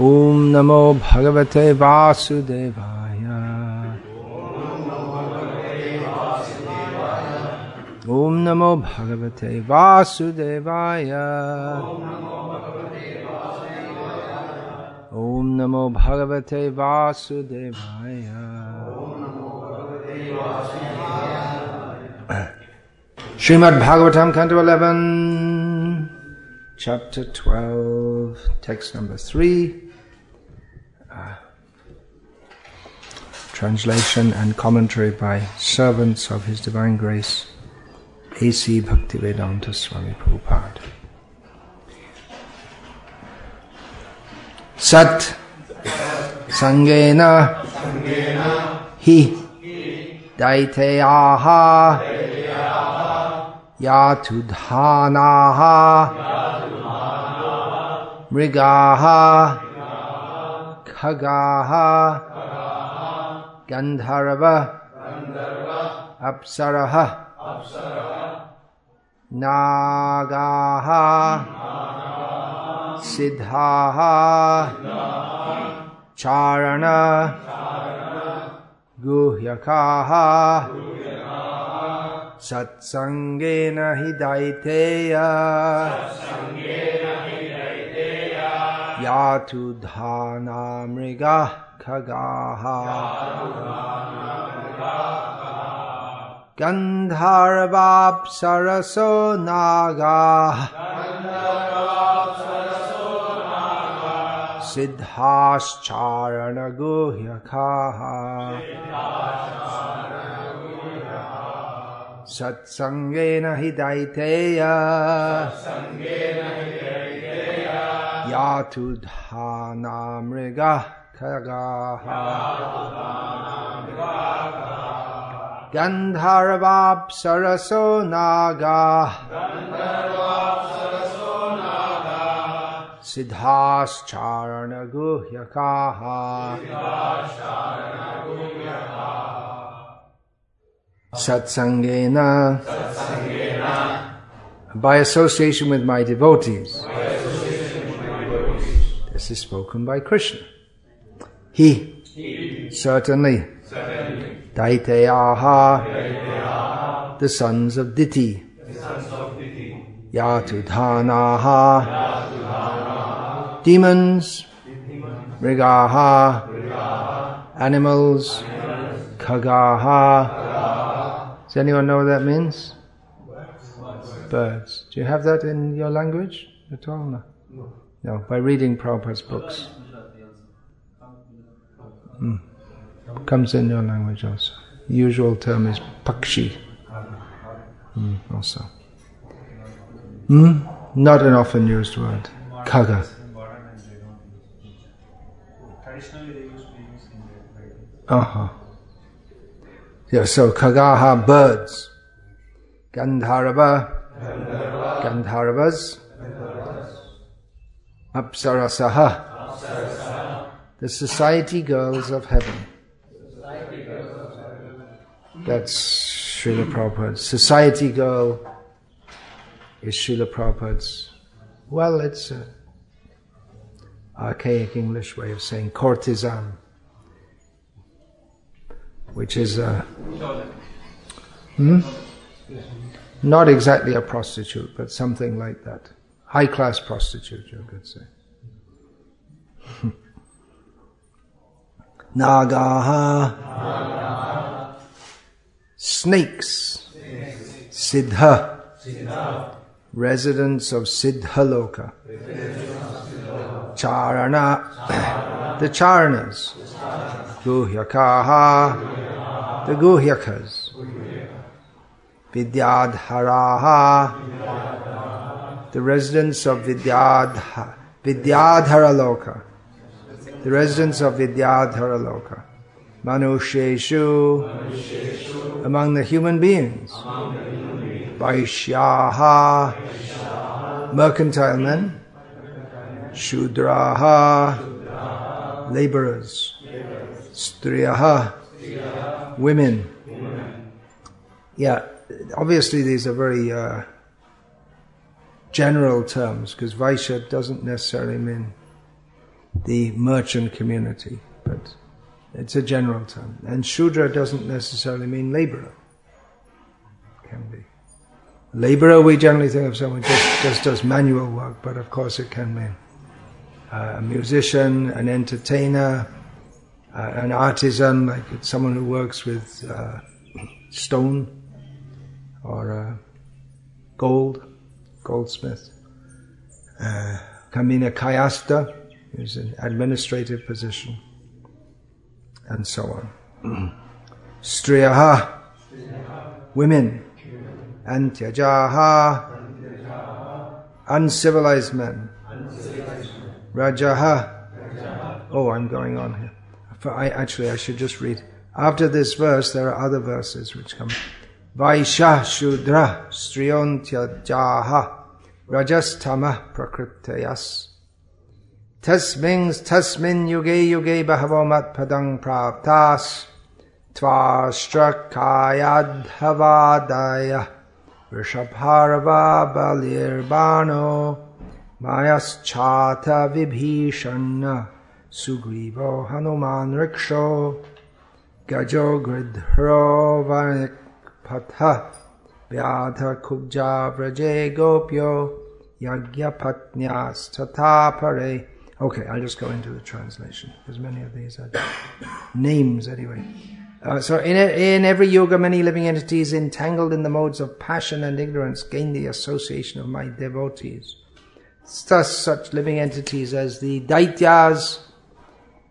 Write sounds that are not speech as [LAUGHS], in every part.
ॐ नमो भगवते वासुदेवाय ॐ नमो भगवते वासुदेवाय ॐ नमो भगवते वासुदेवाय Srimad Bhagavatam, Canto 11, Chapter 12, text number 3. translation and commentary by servants of His Divine Grace, A.C. Bhaktivedanta Swami Prabhupada. Sat Sangena Hi Daiteyaha Yatudhanaha Mrigaha खगाः। गन्धर्व। अप्सरः। नागाः। सिद्धाः। चारण। गुह्यकाः। सत्सङ्गेन हि दैतेय। यातु धाना मृगाः खगाः। गन्धर्वाप्सरसो नागाः। सिद्धाश्चारणगुह्यकाः सत्सङ्गेन हि दैतेय यातु धाना मृगः खगाः गन्धर्वाप्सरसो नागाः सिद्धाश्चारणगुह्यकाः Satsangena, by association with my devotees. This is spoken by Krishna. He, certainly, Daitayaha, the sons of Diti, Yatudhanaha, demons, Mrigaha, animals, kagaha. does anyone know what that means? Birds. Do you have that in your language at all? No. No, by reading Prabhupada's books. Mm. Comes in your language also. Usual term is pakshi. Mm, also. Mm? Not an often used word. Kaga. Uh huh. Yeah, so Kagaha, birds. Gandharva, Gandharvas. Apsarasaha, the society girls of heaven. That's Srila Prabhupada. Society girl is Srila Prabhupada's. Well, it's an archaic English way of saying courtesan which is a, hmm? not exactly a prostitute, but something like that. High class prostitute, you could say. [LAUGHS] Nagaha, snakes, Siddha, residents of Siddhaloka, Charana, [COUGHS] the Charanas, Guhyakaha, the Guhyakas, Vidyadharaha, the residents of Vidyadha, Loka, the residents of Vidyadhara Loka, Manusheshu, among the human beings, Vaishyaha, mercantile men, Shudraha, laborers, Striyaha, women. Yeah, obviously these are very uh, general terms because Vaishya doesn't necessarily mean the merchant community, but it's a general term. And Shudra doesn't necessarily mean laborer. Can be. Laborer, we generally think of someone who just, just does manual work, but of course it can mean uh, a musician, an entertainer, uh, an artisan, like someone who works with uh, stone or uh, gold, goldsmith. Uh, Kamina Kayasta is an administrative position, and so on. Striyaha, women. Antyajaha, uncivilized men. Rajaha. Oh, I'm going on here. For I, actually, I should just read. After this verse, there are other verses which come. Vaishya Shudra Striyontyjaha Rajastama Prakritayas Tasmins Tasmin Yuge Yuge Bahavomat Padang Praptas Tvastrakayadhavadaya Rishabharava Balirbano Mayaschata Vibhishanna Sugrivo Hanuman Riksho Gajo Gridhro Vanik Patha Vyadha Kubja Vraje Gopyo Yagya Patnyas Tatapare Okay, I'll just go into the translation because many of these are names anyway. Uh, so in, in every yuga, many living entities entangled in the modes of passion and ignorance gain the association of my devotees. Thus, such living entities as the Daityas,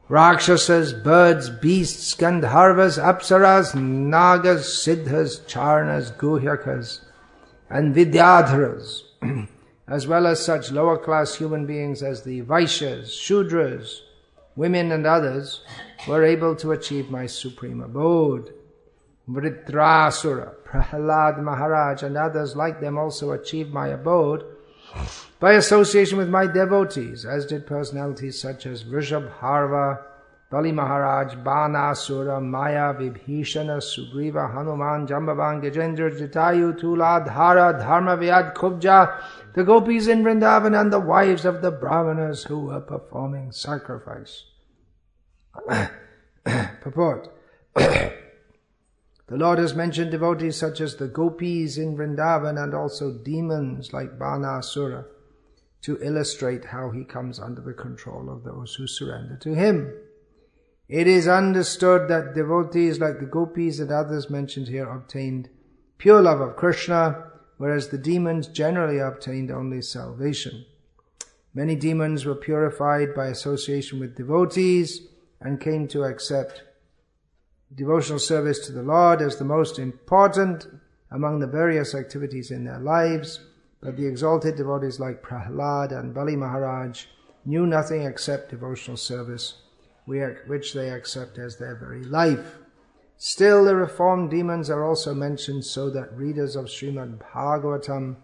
Rakshasas, birds, beasts, Gandharvas, Apsaras, Nagas, Siddhas, Charnas, Guhyakas, and Vidyadharas, [CLEARS THROAT] as well as such lower class human beings as the Vaishyas, Shudras, women and others, were able to achieve my supreme abode. Vritrasura, Prahlad Maharaj, and others like them also achieved my abode by association with my devotees, as did personalities such as Vrishabharva, Bali Maharaj, Bana Sura, Maya, Vibhishana, Sugriva, Hanuman, Jambavan, Gajendra, Jatayu, Tula, Dhara, Dharma, Vyad, Kubja, the gopis in Vrindavan, and the wives of the brahmanas who were performing sacrifice. [COUGHS] Purport. [COUGHS] the Lord has mentioned devotees such as the gopis in Vrindavan and also demons like Banasura to illustrate how he comes under the control of those who surrender to him. It is understood that devotees like the gopis and others mentioned here obtained pure love of Krishna, whereas the demons generally obtained only salvation. Many demons were purified by association with devotees and came to accept devotional service to the Lord as the most important among the various activities in their lives but the exalted devotees like Prahlad and Bali Maharaj knew nothing except devotional service, which they accept as their very life. Still, the reformed demons are also mentioned so that readers of Srimad Bhagavatam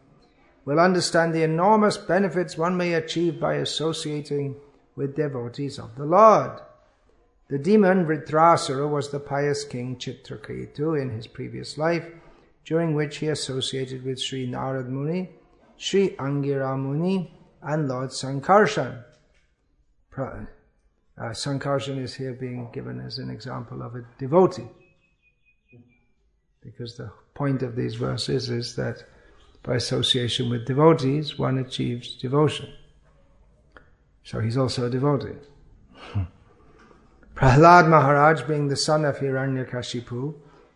will understand the enormous benefits one may achieve by associating with devotees of the Lord. The demon Vritrasura was the pious king Chitraketu in his previous life, during which he associated with Sri Narad Muni Sri Angiramuni and Lord Sankarshan. Uh, Sankarshan is here being given as an example of a devotee. Because the point of these verses is that by association with devotees, one achieves devotion. So he's also a devotee. [LAUGHS] Prahlad Maharaj, being the son of Hiranyakashipu,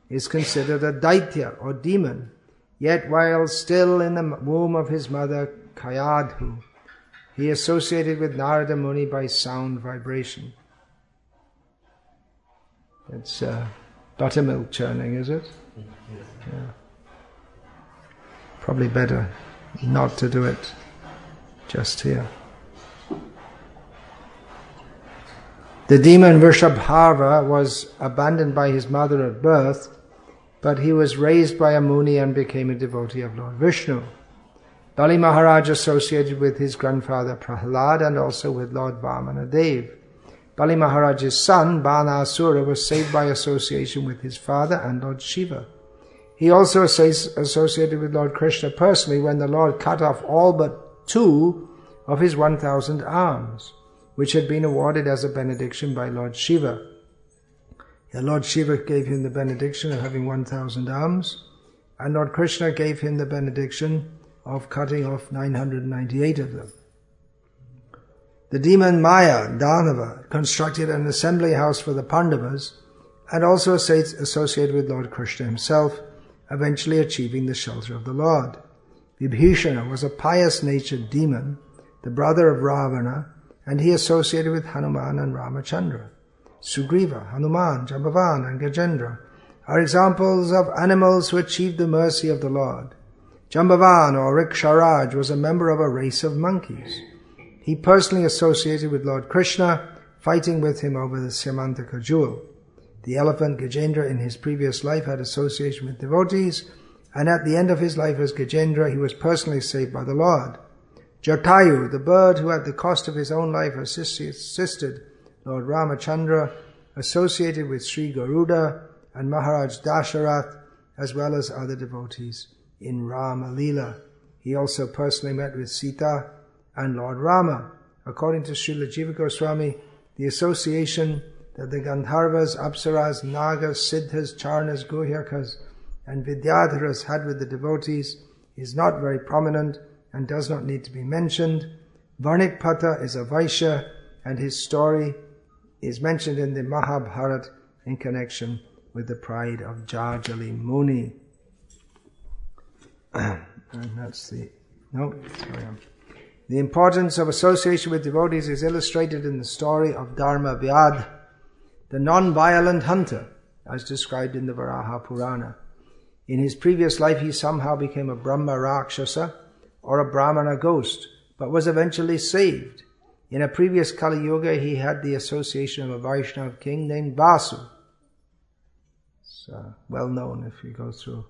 is considered a daitya or demon Yet while still in the womb of his mother Kayadhu, he associated with Narada Muni by sound vibration. It's uh, buttermilk churning, is it? Yeah. Probably better not to do it just here. The demon Vrishabharva was abandoned by his mother at birth but he was raised by a Muni and became a devotee of Lord Vishnu. Bali Maharaj associated with his grandfather Prahlad and also with Lord Vamana Dev. Bali Maharaj's son, Banasura, was saved by association with his father and Lord Shiva. He also associated with Lord Krishna personally when the Lord cut off all but two of his 1,000 arms. which had been awarded as a benediction by Lord Shiva. Yeah, Lord Shiva gave him the benediction of having 1,000 arms, and Lord Krishna gave him the benediction of cutting off 998 of them. The demon Maya, Danava, constructed an assembly house for the Pandavas and also associated with Lord Krishna himself, eventually achieving the shelter of the Lord. Vibhishana was a pious natured demon, the brother of Ravana, and he associated with Hanuman and Ramachandra. Sugriva, Hanuman, Jambavan, and Gajendra are examples of animals who achieved the mercy of the Lord. Jambavan or Riksharaj was a member of a race of monkeys. He personally associated with Lord Krishna, fighting with him over the Samantaka jewel. The elephant Gajendra in his previous life had association with devotees, and at the end of his life as Gajendra, he was personally saved by the Lord. Jatayu, the bird who at the cost of his own life assisted Lord Ramachandra, associated with Sri Garuda and Maharaj Dasharath, as well as other devotees in Rama Lila. He also personally met with Sita and Lord Rama. According to Srila Jiva Goswami, the association that the Gandharvas, Apsaras, Nagas, Siddhas, Charnas, Guhyakas, and Vidyadharas had with the devotees is not very prominent and does not need to be mentioned. Varnitpata is a Vaishya and his story is mentioned in the Mahabharata in connection with the pride of Jajali Muni. [CLEARS THROAT] and that's the, no, sorry. The importance of association with devotees is illustrated in the story of Dharma Vyad, the non-violent hunter, as described in the Varaha Purana. In his previous life, he somehow became a Brahma Rakshasa or a Brahmana ghost, but was eventually saved. In a previous Kali Yuga, he had the association of a Vaishnav king named Vasu. It's uh, well known if you go through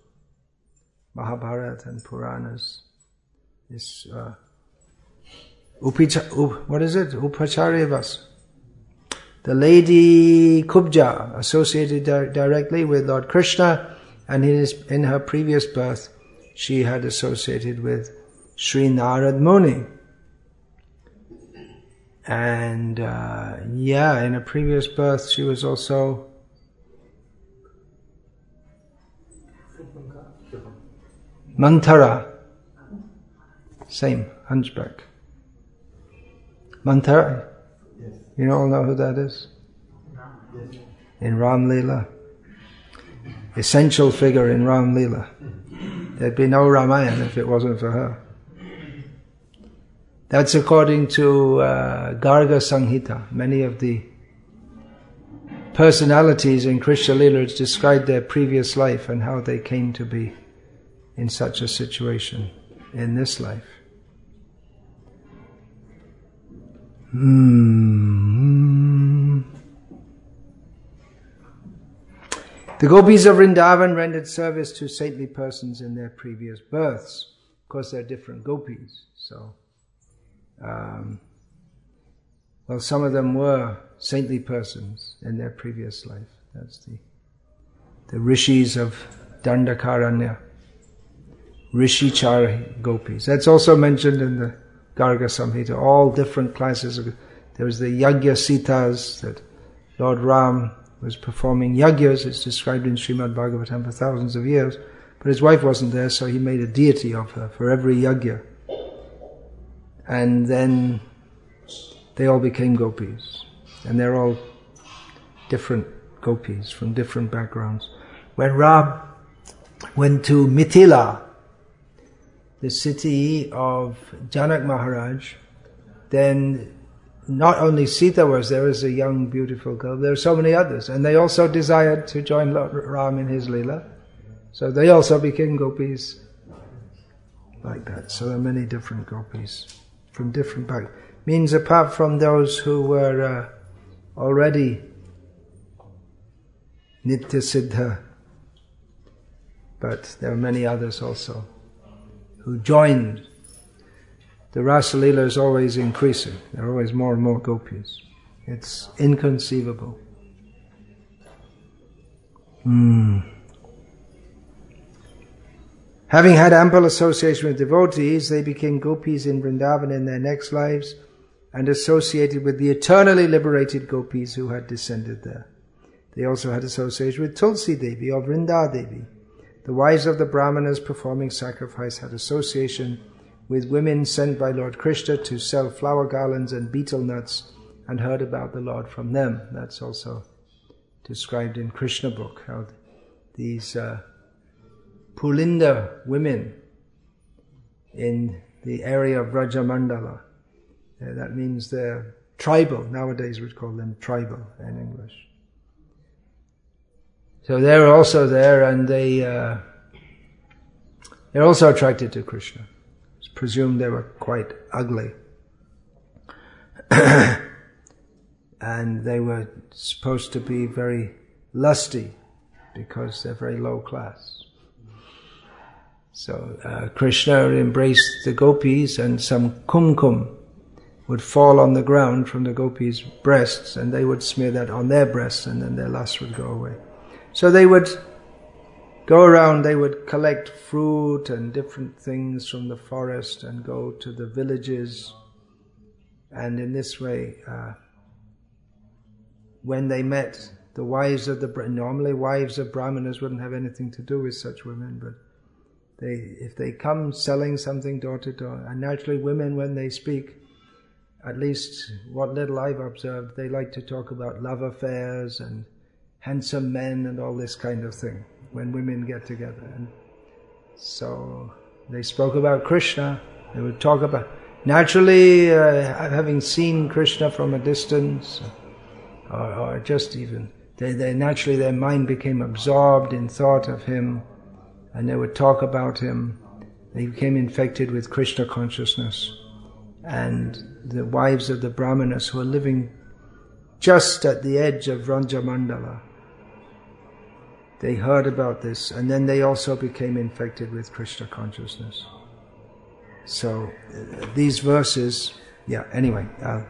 Mahabharata and Puranas. This uh, Upicha, up, what is it? Upacharya Vasu. The lady Kubja, associated di- directly with Lord Krishna, and in, his, in her previous birth, she had associated with Sri Narad Muni. And uh, yeah, in a previous birth, she was also Mantara. Same, hunchback. Mantara. You all know who that is? In Ram Leela. Essential figure in Ram Leela. There'd be no Ramayana if it wasn't for her. That's according to uh, Garga Samhita. Many of the personalities in Krishna Lila describe their previous life and how they came to be in such a situation in this life. Hmm. The gopis of Vrindavan rendered service to saintly persons in their previous births. Of course, they're different gopis, so. Um, well, some of them were saintly persons in their previous life. That's the the rishis of Dandakaranya, Rishichari gopis. That's also mentioned in the Garga Samhita, all different classes. Of, there was the Yagya Sitas that Lord Ram was performing yagyas. It's described in Srimad Bhagavatam for thousands of years. But his wife wasn't there, so he made a deity of her for every yagya. And then they all became gopis. And they're all different gopis from different backgrounds. When Ram went to Mithila, the city of Janak Maharaj, then not only Sita was there as a young, beautiful girl, there were so many others. And they also desired to join Ram in his Leela. So they also became gopis like that. So there are many different gopis from different back. Means apart from those who were uh, already Nitya Siddha, but there are many others also who joined. The Rasalila is always increasing. There are always more and more gopis. It's inconceivable. Hmm. Having had ample association with devotees, they became gopis in Vrindavan in their next lives, and associated with the eternally liberated gopis who had descended there. They also had association with Tulsi Devi or Vrinda Devi. The wives of the Brahmanas performing sacrifice had association with women sent by Lord Krishna to sell flower garlands and betel nuts and heard about the Lord from them. That's also described in Krishna book, how these uh, Pulinda women in the area of Rajamandala uh, that means they're tribal. Nowadays we'd call them tribal in English. So they're also there and they, uh, they're also attracted to Krishna. It's presumed they were quite ugly. [COUGHS] and they were supposed to be very lusty because they're very low class. So uh, Krishna embraced the gopis and some kumkum would fall on the ground from the gopis' breasts, and they would smear that on their breasts, and then their lust would go away. So they would go around, they would collect fruit and different things from the forest and go to the villages, and in this way, uh, when they met the wives of the normally wives of brahmanas wouldn't have anything to do with such women, but they if they come selling something door to door, and naturally women when they speak at least what little I've observed, they like to talk about love affairs and handsome men and all this kind of thing when women get together. And so they spoke about Krishna. They would talk about naturally uh, having seen Krishna from a distance, or, or just even they, they naturally their mind became absorbed in thought of him, and they would talk about him. They became infected with Krishna consciousness and the wives of the brahmanas who are living just at the edge of Mandala. They heard about this and then they also became infected with Krishna consciousness. So these verses, yeah, anyway, uh,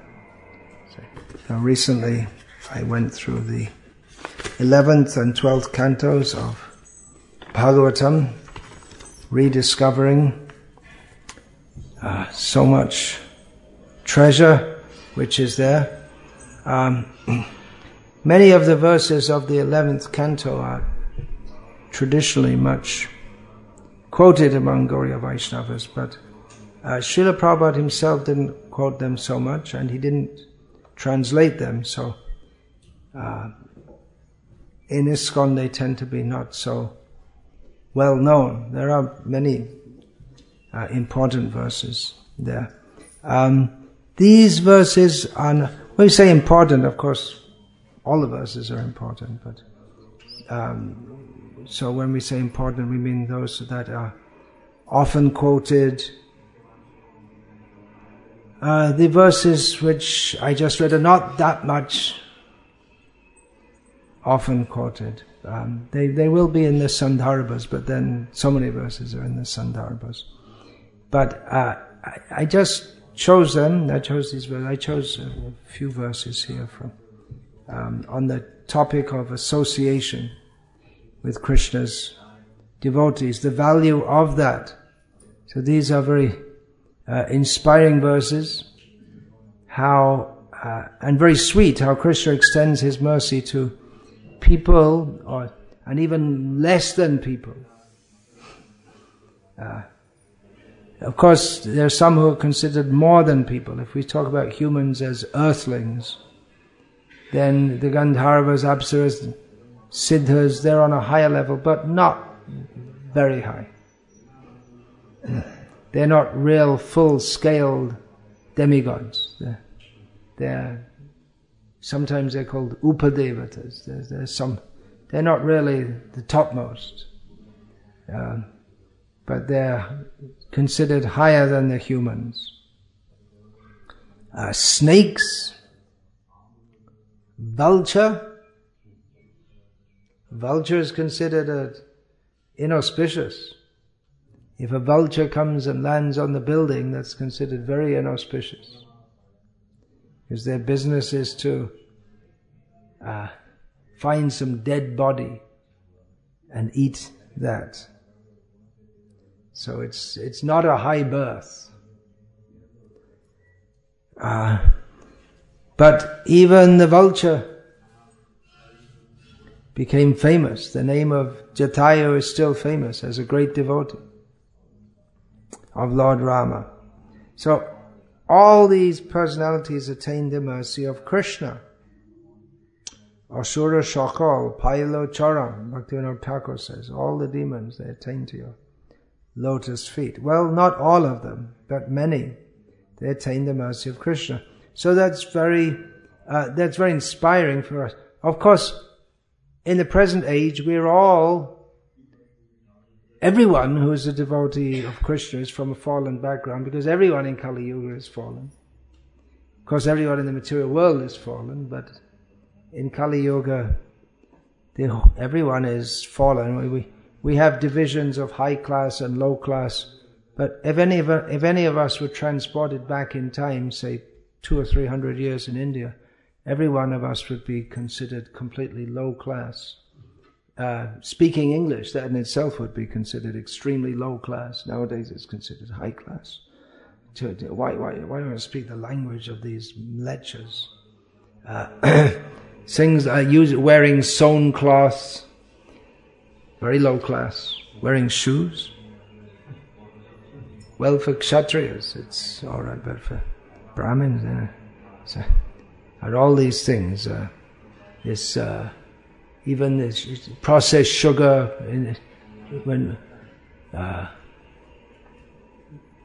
now recently I went through the 11th and 12th cantos of Bhagavatam, rediscovering uh, so much treasure which is there. Um, [CLEARS THROAT] many of the verses of the 11th canto are traditionally much quoted among Gaudiya Vaishnavas, but uh, Srila Prabhupada himself didn't quote them so much and he didn't translate them, so uh, in ISKCON they tend to be not so well known. There are many uh, important verses there. Um, these verses are, when we say important, of course, all the verses are important, but um, so when we say important, we mean those that are often quoted. Uh, the verses which I just read are not that much often quoted. Um, they they will be in the Sandarbhas, but then so many verses are in the Sandarbhas. But uh, I, I just chose them. I chose these verses. I chose a few verses here from um, on the topic of association with Krishna's devotees, the value of that. So these are very uh, inspiring verses. How uh, and very sweet how Krishna extends his mercy to people, or and even less than people. Uh, of course, there are some who are considered more than people. If we talk about humans as earthlings, then the Gandharvas, Apsaras, Siddhas, they're on a higher level, but not very high. They're not real full-scaled demigods. They're, they're, sometimes they're called upadevatas. There's, some, they're not really the topmost. Uh, but they're considered higher than the humans. Uh, snakes, vulture. Vulture is considered a inauspicious. If a vulture comes and lands on the building, that's considered very inauspicious. Because their business is to uh, find some dead body and eat that. So it's, it's not a high birth. Uh, But even the vulture became famous. The name of Jatayu is still famous as a great devotee of Lord Rama. So all these personalities attained the mercy of Krishna. Asura Shakal, Pailo Charan, Bhaktivinoda Thakur says, all the demons, they attain to your lotus feet. Well, not all of them, but many. They attain the mercy of Krishna. So that's very, uh, that's very inspiring for us. Of course, in the present age, we're all, everyone who is a devotee of Krishna is from a fallen background because everyone in Kali Yuga is fallen. Of course, everyone in the material world is fallen, but in Kali Yuga, everyone is fallen. We, we have divisions of high class and low class, but if any of, if any of us were transported back in time, say two or three hundred years in India, every one of us would be considered completely low class. Uh, speaking English, that in itself would be considered extremely low class. Nowadays it's considered high class. Why, why, why don't I speak the language of these lectures? Uh, [CLEARS THROAT] things are use, wearing sewn cloths, very low class, wearing shoes. Well, for kshatriyas, it's alright, but for Brahmins, uh, so, and all these things. Uh, this uh, even processed sugar, in, when uh,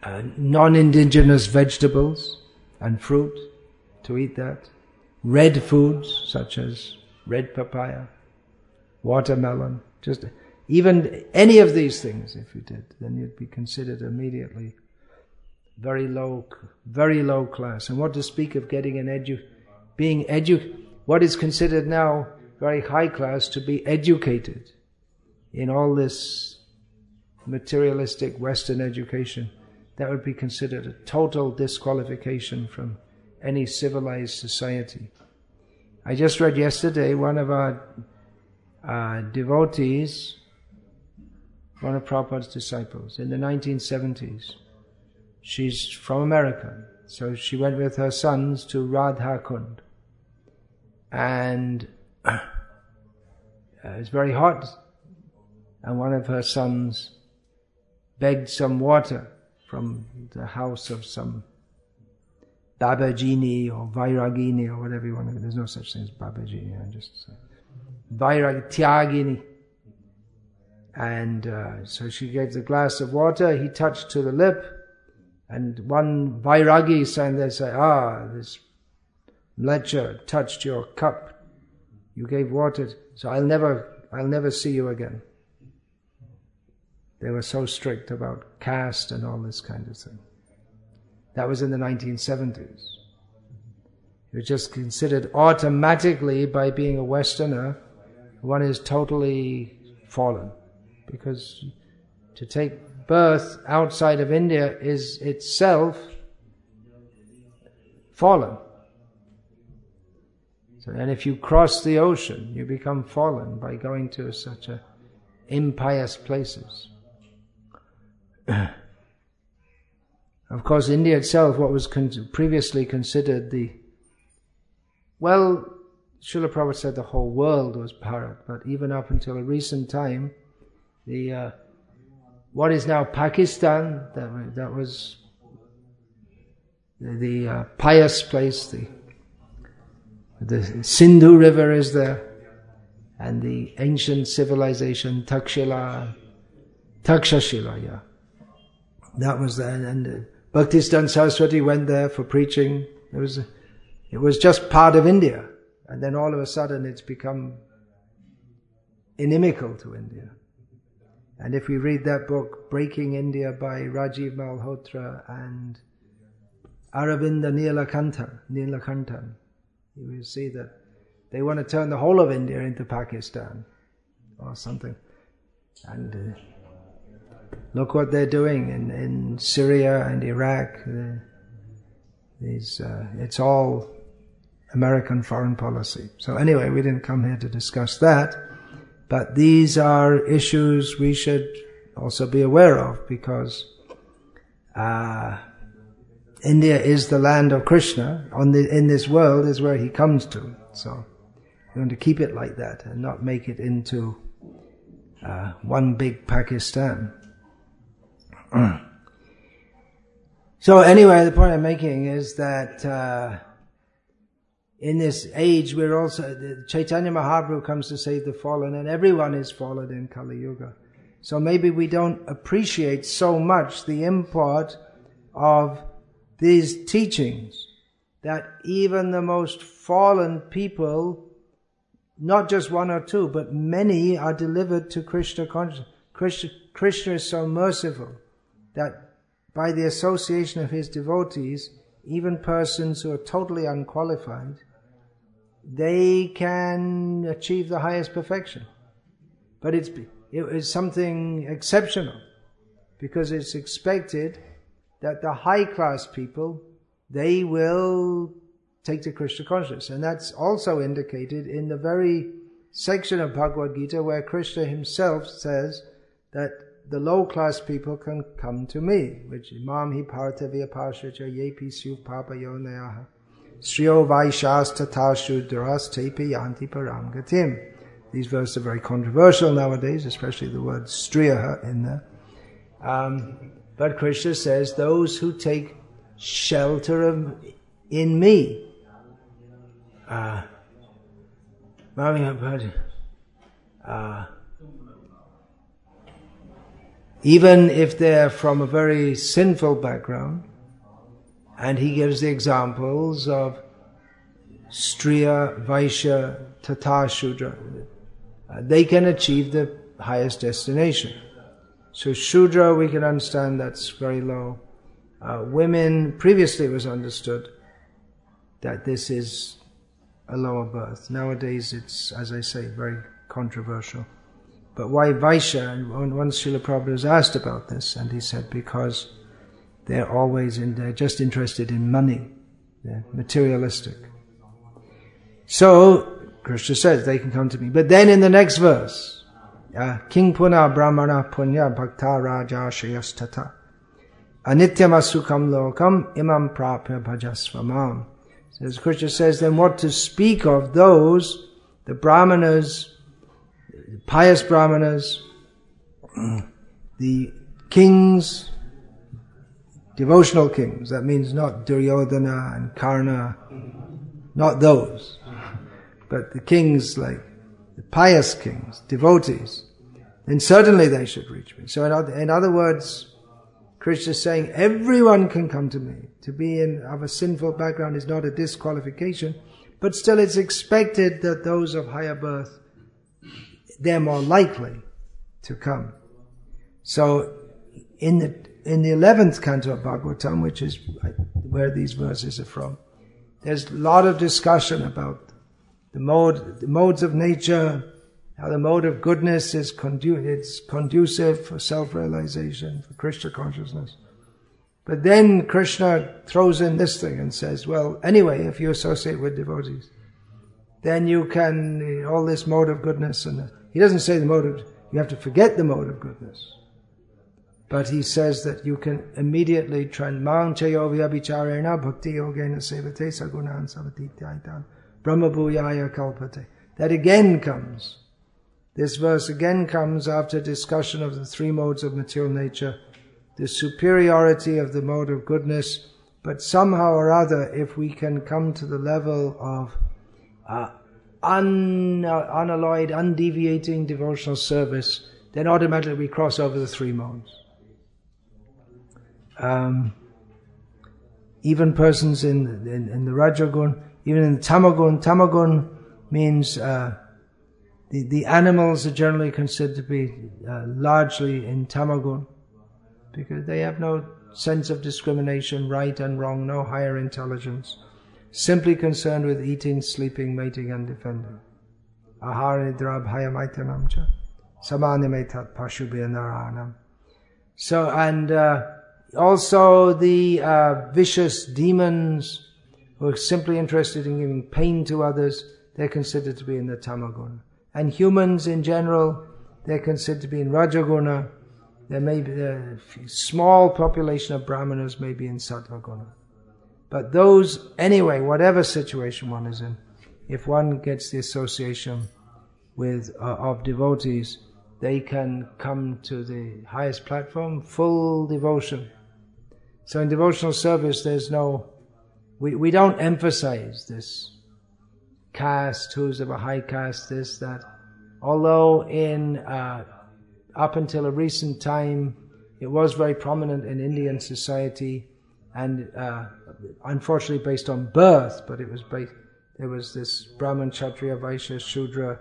uh, non-indigenous vegetables and fruit to eat that, red foods such as red papaya, watermelon, just even any of these things. If you did, then you'd be considered immediately very low, very low class. And what to speak of getting an edu being edu, what is considered now very high class to be educated in all this materialistic Western education, that would be considered a total disqualification from any civilized society. I just read yesterday one of our uh, devotees, one of Prabhupada's disciples, in the 1970s. She's from America, so she went with her sons to Radha Kund and [CLEARS THROAT] uh, it's very hot. And one of her sons begged some water from the house of some Babajini or Vairagini or whatever you want to. There's no such thing as Babajini. I just uh, Vairag. And uh, so she gave the glass of water. He touched to the lip, and one Vairagi sang there, say, "Ah, this lecher touched your cup. You gave water, so I'll never, I'll never see you again. They were so strict about caste and all this kind of thing. That was in the 1970s. You're just considered automatically by being a Westerner, one is totally fallen. Because to take birth outside of India is itself fallen. And if you cross the ocean, you become fallen by going to such a impious places. [CLEARS THROAT] of course, India itself, what was con- previously considered the well, Srila Prabhupada said the whole world was Bharat, but even up until a recent time, the uh, what is now Pakistan, that, that was the, the uh, pious place, the the Sindhu River is there, and the ancient civilization Takshila, Takshashila, yeah. That was there, and uh, Bhaktisiddhanta Saraswati went there for preaching. It was, it was just part of India, and then all of a sudden it's become inimical to India. And if we read that book, Breaking India by Rajiv Malhotra and Aravinda Nilakantha, Nilakanthan, you will see that they want to turn the whole of India into Pakistan or something. And uh, look what they're doing in, in Syria and Iraq. Uh, these, uh, it's all American foreign policy. So anyway, we didn't come here to discuss that, but these are issues we should also be aware of because uh, India is the land of Krishna. On the, in this world is where he comes to. So we want to keep it like that and not make it into uh, one big Pakistan. [CLEARS THROAT] so anyway, the point I'm making is that uh, in this age, we're also Chaitanya Mahaprabhu comes to save the fallen, and everyone is fallen in Kali Yuga. So maybe we don't appreciate so much the import of these teachings that even the most fallen people, not just one or two, but many are delivered to Krishna consciousness. Krishna, Krishna is so merciful that by the association of his devotees, even persons who are totally unqualified, they can achieve the highest perfection. But it's, it is something exceptional because it's expected that the high class people, they will take to Krishna consciousness. And that's also indicated in the very section of Bhagavad Gita where Krishna himself says that the low class people can come to me, which Imam hi partavya pashacha yepi suv papa yonayaha. Sriyo vaishas tata shudras tepi yanti param. These verses are very controversial nowadays, especially the word striya in there. Um, but Krishna says, those who take shelter in me. Uh, uh, even if they're from a very sinful background, and he gives the examples of Striya, Vaishya, Tata, Shudra, uh, they can achieve the highest destination. So Shudra, we can understand that's very low. Uh, women, previously it was understood that this is a lower birth. Nowadays it's, as I say, very controversial. But why Vaishya? And once Srila Prabhupada was asked about this, and he said, because they're always in, they're just interested in money. They're materialistic. So, Krishna says they can come to me. But then in the next verse, King Puna Brahmana Punya Bhakta Raja Shayastata Anityam Asukam Lokam Imam Prapya Bhajasvamam. As Krishna says, then what to speak of those, the Brahmanas, pious Brahmanas, the kings, devotional kings. That means not Duryodhana and Karna, not those, but the kings like pious kings, devotees. Then certainly they should reach me. So in other, in other words, Krishna is saying everyone can come to me. To be in of a sinful background is not a disqualification, but still it's expected that those of higher birth they're more likely to come. So in the in the eleventh canto of Bhagavatam, which is uh, where these verses are from, there's a lot of discussion about the mode, the modes of nature, how the mode of goodness is condu- it's conducive for self-realization, for Krishna consciousness. But then Krishna throws in this thing and says, well, anyway, if you associate with devotees, then you can, all this mode of goodness and he doesn't say the mode of, you have to forget the mode of goodness. But he says that you can immediately bicharena bhakti yogena sevate savatityaitan brahma bhuyaya kalpate. That again comes. This verse again comes after discussion of the three modes of material nature, the superiority of the mode of goodness, but somehow or other, if we can come to the level of uh, un, uh, unalloyed, undeviating devotional service, then automatically we cross over the three modes. Um, even persons in, in, in, the Rajagun, even in Tamagun, Tamagun means uh, the, the animals are generally considered to be uh, largely in Tamagun because they have no sense of discrimination, right and wrong, no higher intelligence simply concerned with eating, sleeping, mating, and defending. Ahara So, and uh, also the uh, vicious demons who are simply interested in giving pain to others, they're considered to be in the tamaguna. And humans in general, they're considered to be in rajaguna. There may be a small population of brahmanas may be in sattvaguna. But those, anyway, whatever situation one is in, if one gets the association with uh, of devotees, they can come to the highest platform, full devotion. So in devotional service, there's no, we, we don't emphasize this caste, who's of a high caste, this, that. Although in, uh, up until a recent time, it was very prominent in Indian society and uh, unfortunately based on birth, but it was based, there was this Brahman, Kshatriya, Vaishya, Shudra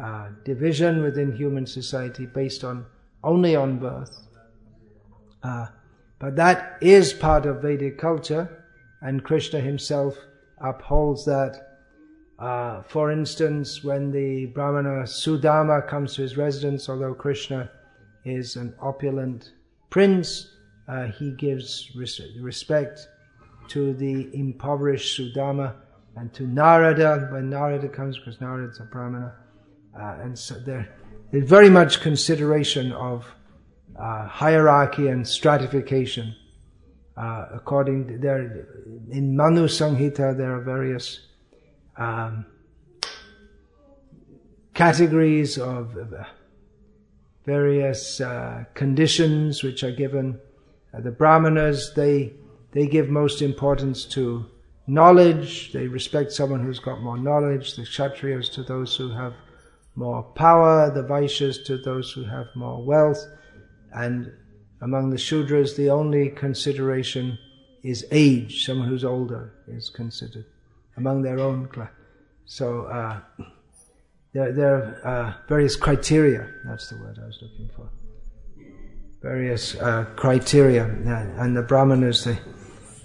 uh, division within human society based on only on birth. Uh, but that is part of Vedic culture, and Krishna himself upholds that. Uh, for instance, when the Brahmana Sudama comes to his residence, although Krishna is an opulent prince, uh, he gives res- respect to the impoverished Sudama and to Narada when Narada comes, because Narada is a Brahmana. Uh, and so there, there's very much consideration of uh, hierarchy and stratification. Uh, according to there, in Manu Samhita, there are various um, categories of uh, various uh, conditions which are given. Uh, the Brahmanas, they they give most importance to knowledge. They respect someone who's got more knowledge. The Kshatriyas to those who have more power, the Vaishyas to those who have more wealth, and among the Shudras, the only consideration is age. Someone who's older is considered among their own class. So uh, there, there are uh, various criteria. That's the word I was looking for. Various uh, criteria, and the Brahmanas, they,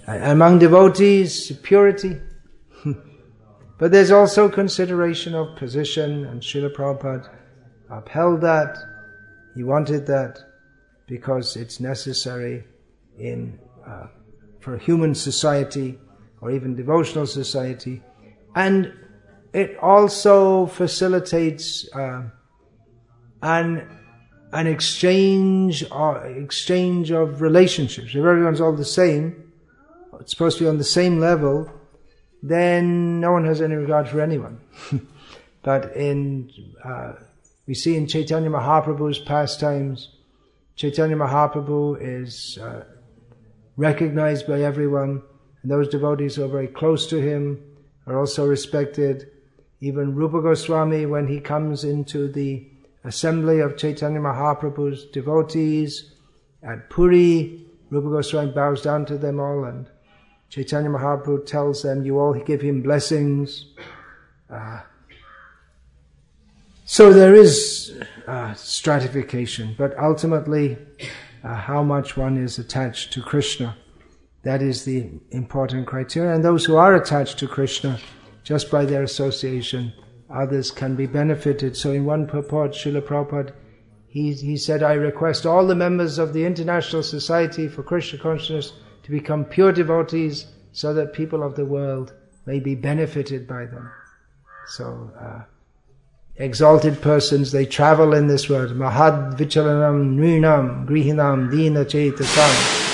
among devotees, purity. [LAUGHS] But there's also consideration of position, and Srila Prabhupada upheld that. He wanted that because it's necessary in uh, for human society or even devotional society, and it also facilitates uh, an an exchange or uh, exchange of relationships. If everyone's all the same, it's supposed to be on the same level then no one has any regard for anyone. [LAUGHS] but in uh, we see in Chaitanya Mahaprabhu's pastimes, Chaitanya Mahaprabhu is uh, recognized by everyone, and those devotees who are very close to him are also respected. Even Rupa Goswami, when he comes into the assembly of Chaitanya Mahaprabhu's devotees at Puri, Rupa Goswami bows down to them all and Chaitanya Mahaprabhu tells them, you all give him blessings. Uh, so there is uh, stratification, but ultimately, uh, how much one is attached to Krishna, that is the important criteria. And those who are attached to Krishna, just by their association, others can be benefited. So in one purport, Srila Prabhupada, he, he said, I request all the members of the International Society for Krishna Consciousness to become pure devotees so that people of the world may be benefited by them. So, uh, exalted persons, they travel in this world. Mahad vichalanam nrinam grihinam dina chetasam.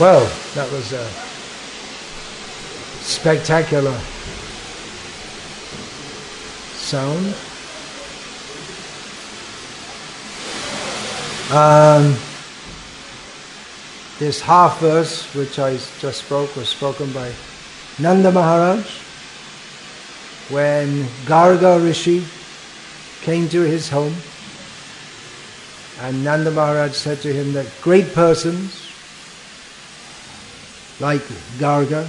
Well, that was a spectacular sound. Um, this half verse, which I just spoke, was spoken by Nanda Maharaj when Garga Rishi came to his home. And Nanda Maharaj said to him that great persons like Garga.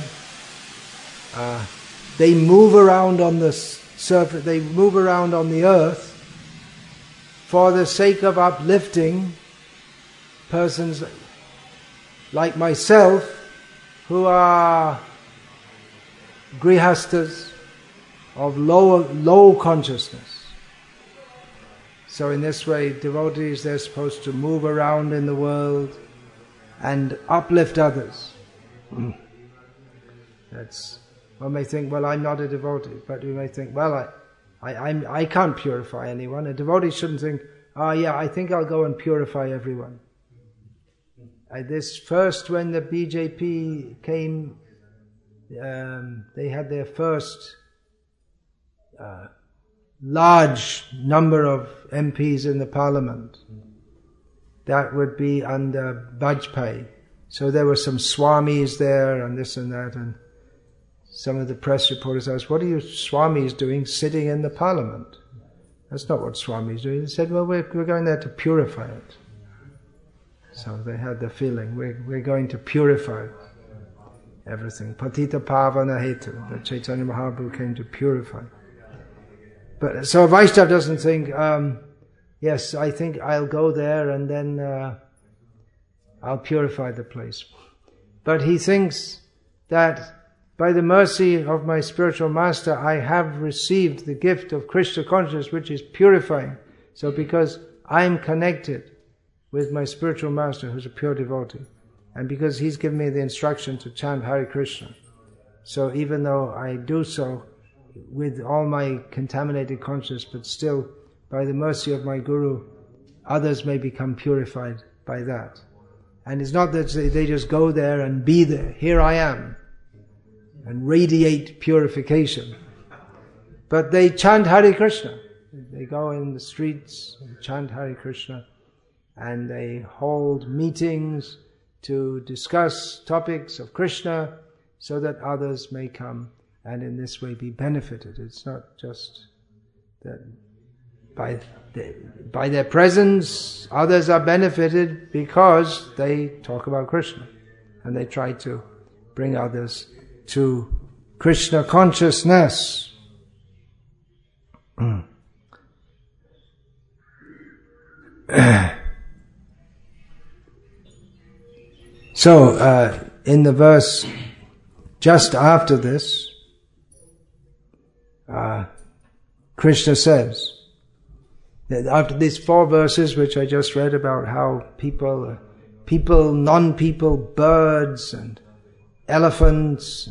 Uh, they move around on the surface, they move around on the earth for the sake of uplifting persons like myself who are grihastas of low, low consciousness. So in this way, devotees, they're supposed to move around in the world and uplift others. That's one may think, well, I'm not a devotee, but we may think, well, I, I, I'm, I can't purify anyone. A devotee shouldn't think, oh yeah, I think I'll go and purify everyone. Uh, this first, when the BJP came, um, they had their first uh, large number of MPs in the parliament. That would be under Vajpayee. So there were some swamis there and this and that, and some of the press reporters asked, What are you swamis doing sitting in the parliament? That's not what swamis do. They said, Well, we're, we're going there to purify it. So they had the feeling, we're, we're going to purify everything. Patita Pavana Hetu, that Chaitanya Mahaprabhu came to purify. But so Vaishnav doesn't think, um, yes, I think I'll go there and then uh, I'll purify the place. But he thinks that by the mercy of my spiritual master, I have received the gift of Krishna consciousness, which is purifying. So because I'm connected with my spiritual master, who's a pure devotee, and because he's given me the instruction to chant Hare Krishna, so even though I do so with all my contaminated consciousness, but still, by the mercy of my Guru, others may become purified by that. And it's not that they just go there and be there. Here I am and radiate purification. But they chant Hare Krishna. They go in the streets and chant Hare Krishna and they hold meetings to discuss topics of Krishna so that others may come and in this way be benefited. It's not just that by, the, by their presence others are benefited because they talk about Krishna and they try to bring others to Krishna consciousness. [CLEARS THROAT] so, uh, in the verse just after this, uh, Krishna says, that after these four verses which I just read about how people, people, non-people, birds and elephants,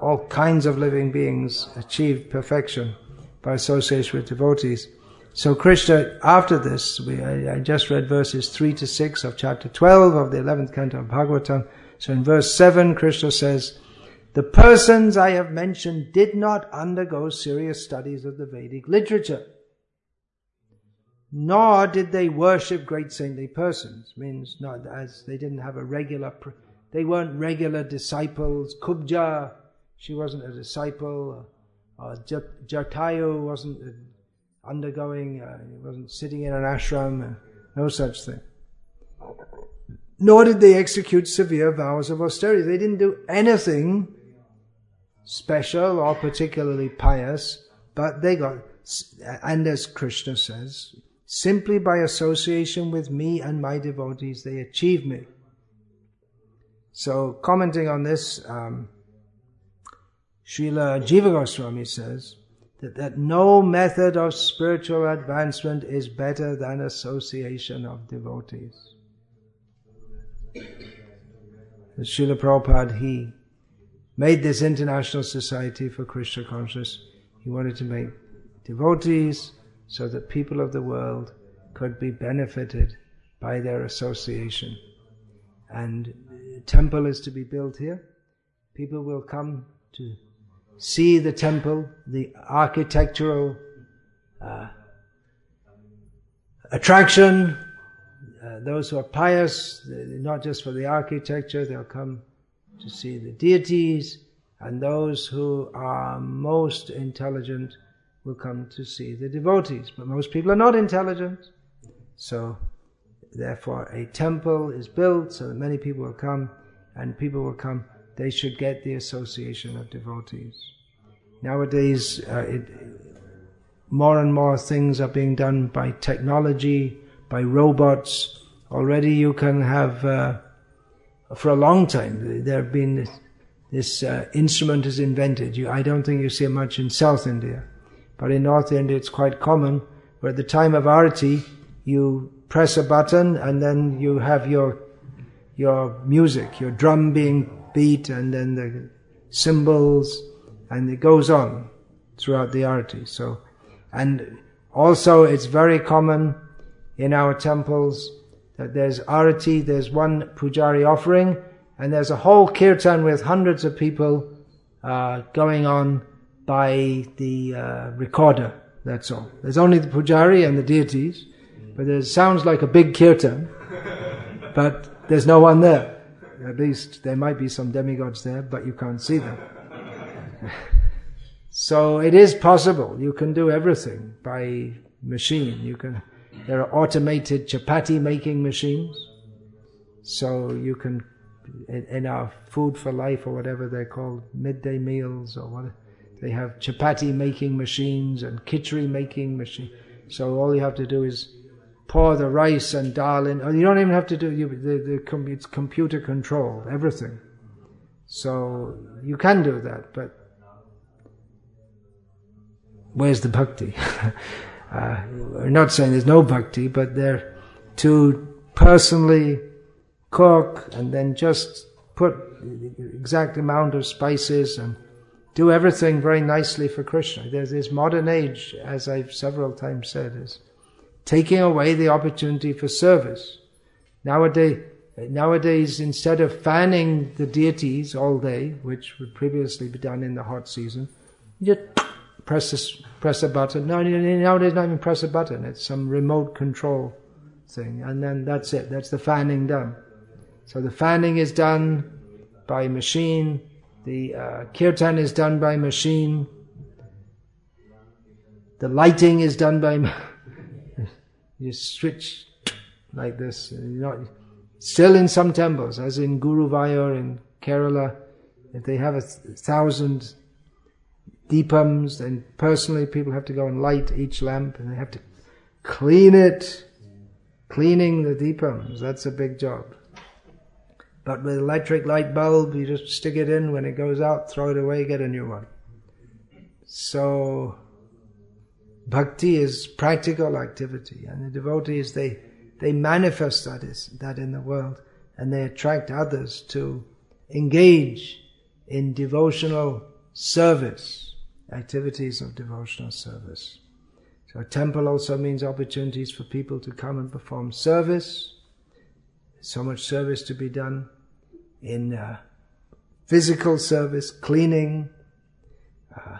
all kinds of living beings achieved perfection by association with devotees. So Krishna, after this, we, I, I, just read verses 3 to 6 of chapter 12 of the 11th canto of Bhagavatam. So in verse 7, Krishna says, The persons I have mentioned did not undergo serious studies of the Vedic literature, nor did they worship great saintly persons. Means not as they didn't have a regular they weren't regular disciples. Kubja, she wasn't a disciple. Uh, Jatayu wasn't undergoing, uh, he wasn't sitting in an ashram, uh, no such thing. Nor did they execute severe vows of austerity. They didn't do anything special or particularly pious, but they got, and as Krishna says, simply by association with me and my devotees, they achieve me. So, commenting on this, um, Srila Jiva Goswami says that, that no method of spiritual advancement is better than association of devotees. Srila Prabhupada, he made this international society for Krishna consciousness. He wanted to make devotees so that people of the world could be benefited by their association. And temple is to be built here. People will come to see the temple, the architectural uh, attraction. Uh, those who are pious, not just for the architecture, they'll come to see the deities, and those who are most intelligent will come to see the devotees. But most people are not intelligent, so Therefore, a temple is built so that many people will come, and people will come. They should get the association of devotees. Nowadays, uh, it, more and more things are being done by technology, by robots. Already, you can have, uh, for a long time, there have been this, this uh, instrument is invented. You, I don't think you see it much in South India, but in North India, it's quite common. Where at the time of arati, you press a button and then you have your your music, your drum being beat, and then the cymbals, and it goes on throughout the arati. So, and also it's very common in our temples that there's arati, there's one pujari offering, and there's a whole kirtan with hundreds of people uh, going on by the uh, recorder. That's all. There's only the pujari and the deities, but it sounds like a big kirtan, but there's no one there. At least there might be some demigods there, but you can't see them. [LAUGHS] so it is possible. You can do everything by machine. You can. There are automated chapati making machines, so you can in our food for life or whatever they're called, midday meals or what, they have chapati making machines and khichdi making machine. So all you have to do is pour the rice and dal in. You don't even have to do you, the, the it's computer controlled everything. So you can do that, but where's the bhakti? [LAUGHS] uh, we're not saying there's no bhakti, but they're to personally cook and then just put exact amount of spices and do everything very nicely for Krishna. There's this modern age, as I've several times said, is taking away the opportunity for service. Nowadays, nowadays, instead of fanning the deities all day, which would previously be done in the hot season, you just press a, press a button. No, nowadays not even press a button. It's some remote control thing, and then that's it. That's the fanning done. So the fanning is done by machine, the uh, kirtan is done by machine, the lighting is done by. [LAUGHS] you switch like this. You're not, still in some temples, as in Guruvayur in Kerala, if they have a thousand deepams, then personally people have to go and light each lamp and they have to clean it. Cleaning the deepams, that's a big job. But with electric light bulb, you just stick it in, when it goes out, throw it away, get a new one. So, bhakti is practical activity, and the devotees, they, they manifest that, is, that in the world, and they attract others to engage in devotional service, activities of devotional service. So a temple also means opportunities for people to come and perform service. So much service to be done in uh, physical service, cleaning. Uh,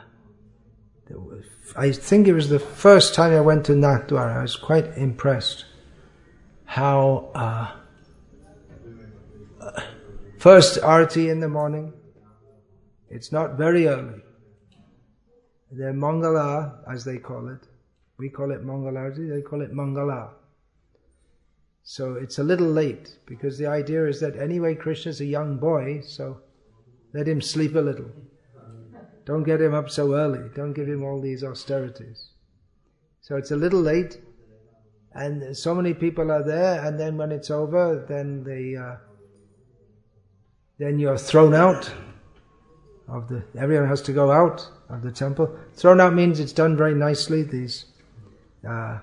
I think it was the first time I went to Nathdwara. I was quite impressed how uh, first arti in the morning. It's not very early. The Mangala, as they call it. We call it Mangalarti, they call it Mangala. So it's a little late because the idea is that anyway Krishna's a young boy, so let him sleep a little. Don't get him up so early. Don't give him all these austerities. So it's a little late, and so many people are there, and then when it's over, then they, uh, then you're thrown out of the. Everyone has to go out of the temple. Thrown out means it's done very nicely. These. Uh,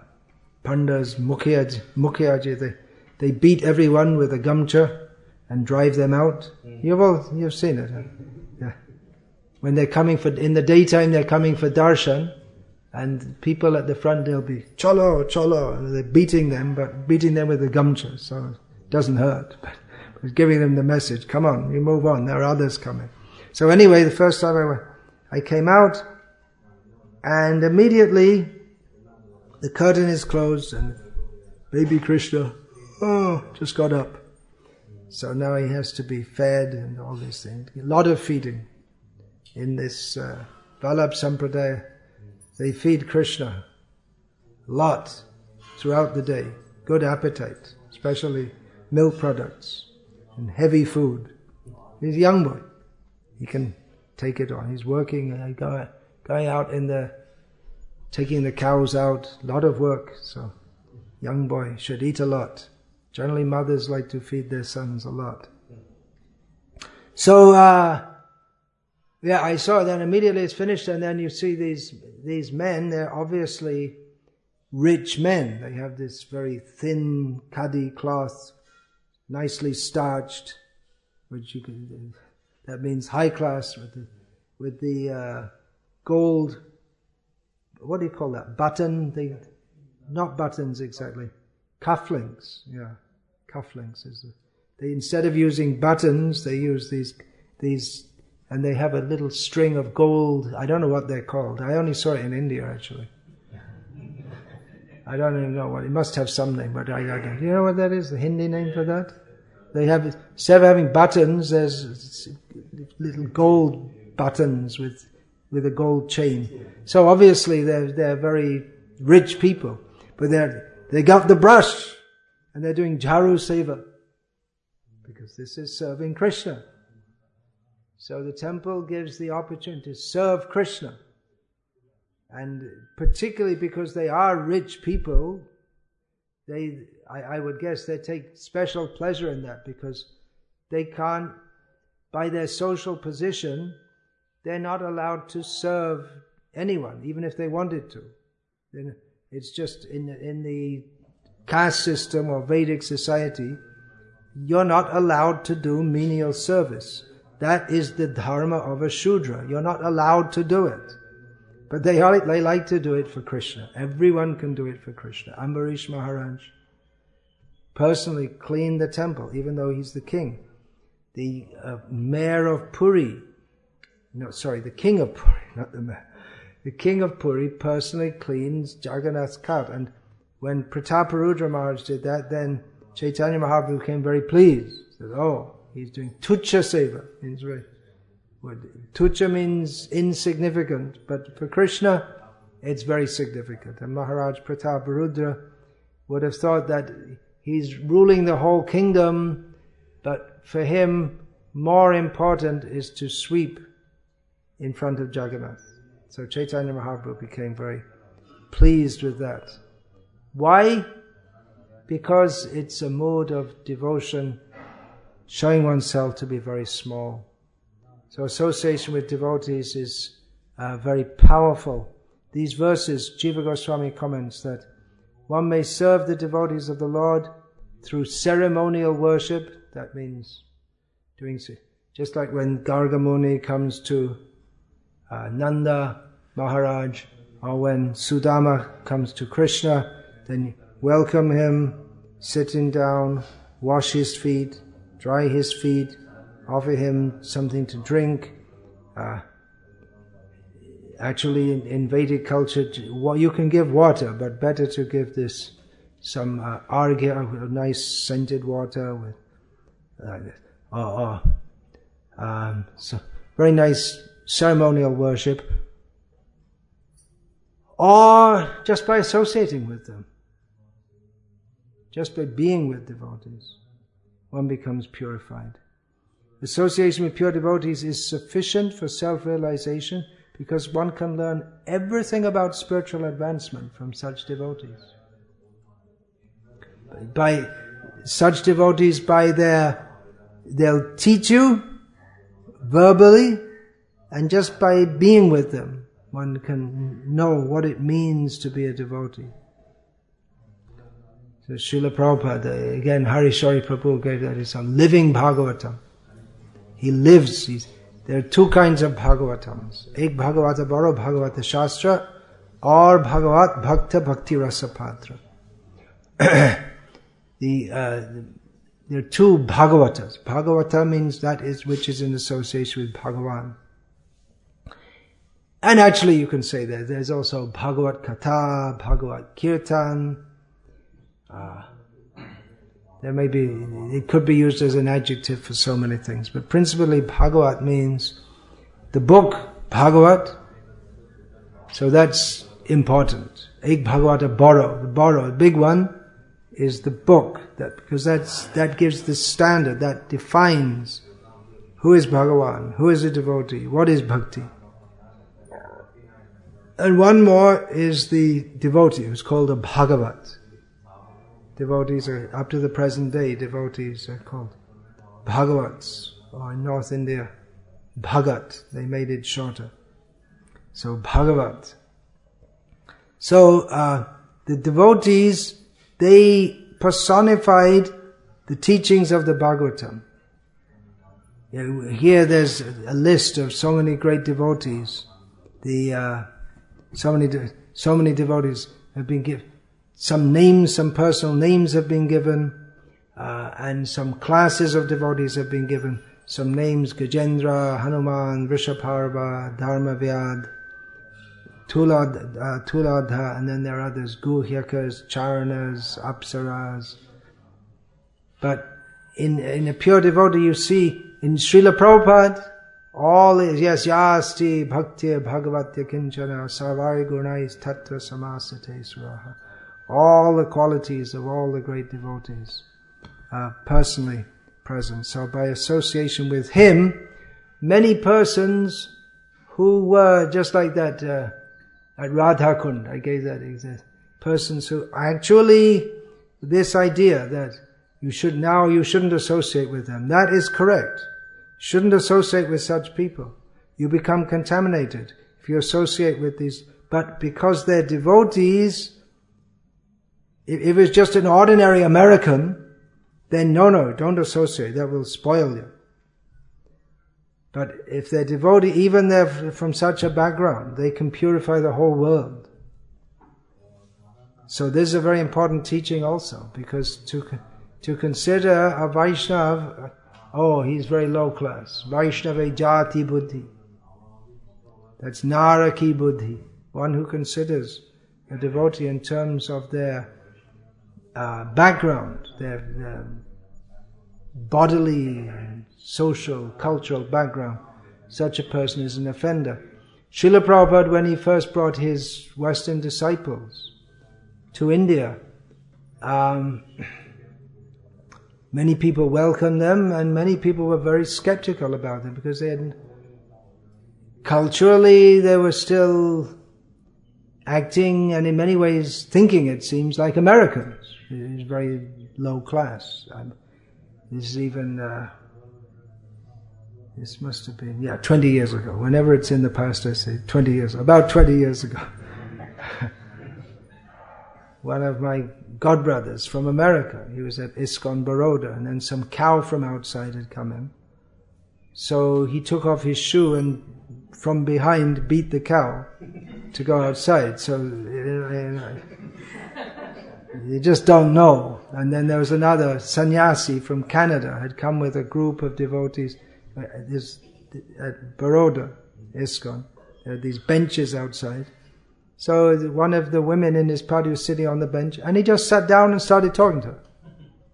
pandas, mukhiyaji, mukhiyaji they, they beat everyone with a gamcha and drive them out. Mm. You've all, you've seen it. Huh? When they're coming for, in the daytime they're coming for darshan, and people at the front they'll be cholo, cholo, and they're beating them, but beating them with a gamcha, so it doesn't hurt. [LAUGHS] But it's giving them the message, come on, you move on, there are others coming. So anyway, the first time I went, I came out, and immediately the curtain is closed and baby Krishna, oh, just got up. So now he has to be fed and all these things. A lot of feeding. In this uh, Vallabh Sampradaya, they feed Krishna a lot throughout the day. Good appetite, especially milk products and heavy food. He's a young boy. He can take it on. He's working, uh, going out in the taking the cows out, a lot of work. So, young boy should eat a lot. Generally, mothers like to feed their sons a lot. So, uh, yeah, I saw. Then immediately it's finished, and then you see these these men. They're obviously rich men. They have this very thin khadi cloth, nicely starched, which you can, that means high class with the, with the uh, gold, what do you call that? Button? The, not buttons exactly. Cufflinks, yeah. Cufflinks is the, they, instead of using buttons, they use these, these, and they have a little string of gold. I don't know what they're called. I only saw it in India actually. I don't even know what, it must have some name, but I, I don't. You know what that is? The Hindi name for that? They have, instead of having buttons, there's little gold buttons with, with a gold chain. So obviously they're, they're very rich people, but they're, they got the brush and they're doing Jharu Seva because this is serving Krishna. So the temple gives the opportunity to serve Krishna. And particularly because they are rich people, they, I, I would guess they take special pleasure in that because they can't, by their social position, they're not allowed to serve anyone, even if they wanted to. Then it's just in the, in the caste system or Vedic society, you're not allowed to do menial service. That is the dharma of a Shudra. You're not allowed to do it. But they, are, they like to do it for Krishna. Everyone can do it for Krishna. Ambarish Maharaj personally cleaned the temple, even though he's the king. The uh, mayor of Puri, no, sorry, the king of Puri, [LAUGHS] not the mayor. The king of Puri personally cleans Jagannath's cart. And when Prataparudra Maharaj did that, then Chaitanya Mahaprabhu became very pleased. He said, oh, he's doing tucha seva. Means very, Tucha means insignificant, but for Krishna, it's very significant. And Maharaj Prataparudra would have thought that he's ruling the whole kingdom, but for him, more important is to sweep in front of Jagannath. So Chaitanya Mahaprabhu became very pleased with that. Why? Because it's a mode of devotion, showing oneself to be very small. So association with devotees is uh, very powerful. These verses, Jiva Goswami comments that one may serve the devotees of the Lord through ceremonial worship. That means doing just like when Gargamuni comes to uh, Nanda Maharaj, or when Sudama comes to Krishna, then welcome him, sitting down, wash his feet, dry his feet, offer him something to drink. Uh, actually, in, in, Vedic culture, you can give water, but better to give this some uh, argya, nice scented water with, uh, or, or um, so very nice ceremonial worship, or just by associating with them, just by being with devotees, one becomes purified. Association with pure devotees is sufficient for self-realization because one can learn everything about spiritual advancement from such devotees. By such devotees, by their, they'll teach you verbally, and just by being with them, one can know what it means to be a devotee. So Srila Prabhupada, again, Hari Sauri Prabhu gave that as a living Bhagavatam. He lives. He's, there are two kinds of Bhagavatams. Ek Bhagavata Baro Bhagavata Shastra or Bhagavat Bhakta Bhakti Rasa Patra. [COUGHS] the, uh, there are two Bhagavatas. Bhagavata means that is which is in association with Bhagavan. And actually you can say that there's also Bhagavat Katha, Bhagavat Kirtan, uh, there may be, it could be used as an adjective for so many things, but principally Bhagavat means the book Bhagavat. So that's important. Ek Bhagavata borrow, the borrow, the big one is the book that because that's that gives the standard that defines who is Bhagavan, who is a devotee, what is bhakti. And one more is the devotee who's called a Bhagavat devotees are, up to the present day, devotees are called Bhagavats, or in North India, Bhagat, they made it shorter. So Bhagavat. So uh, the devotees, they personified the teachings of the Bhagavatam. Here there's a list of so many great devotees. The uh, so many so many devotees have been given. Some names, some personal names have been given, uh, and some classes of devotees have been given. Some names: Gajendra, Hanuman, Vrishaparva, Dharmavyad, Tulad, uh, Tuladha, and then there are others: Guhyakas, Charanas, Apsaras. But in in a pure devotee, you see in Srila Prabhupada, all is, yes, yasti bhakti bhagavatya kinchana sarvari gunais tattva samasate suraha. All the qualities of all the great devotees personally present. So by association with him, many persons who were just like that uh, at Radhakund, I gave that example, persons who actually, this idea that you should now, you shouldn't associate with them, that is correct. Shouldn't associate with such people. You become contaminated if you associate with these. But because they're devotees, if, it's just an ordinary American, then no, no, don't associate. That will spoil you. But if they're devotee, even they're from such a background, they can purify the whole world. So this is a very important teaching also, because to, to consider a Vaishnav Oh, he's very low class. Vaishnava Jati Buddhi. That's Naraki Buddhi. One who considers a devotee in terms of their uh, background, their, their bodily, social, cultural background. Such a person is an offender. Srila Prabhupada, when he first brought his Western disciples to India, um, [CLEARS THROAT] Many people welcomed them, and many people were very skeptical about them because they had culturally they were still acting and in many ways thinking it seems like Americans. It is very low class. Um, this is even uh, this must have been yeah 20 years ago. Whenever it's in the past, I say 20 years. About 20 years ago. [LAUGHS] One of my godbrothers from America. He was at ISKCON Baroda, and then some cow from outside had come in. So he took off his shoe and from behind beat the cow to go outside. So you just don't know. And then there was another sannyasi from Canada had come with a group of devotees uh, this, at Baroda, ISKCON. There are these benches outside. So one of the women in his party was sitting on the bench, and he just sat down and started talking to her.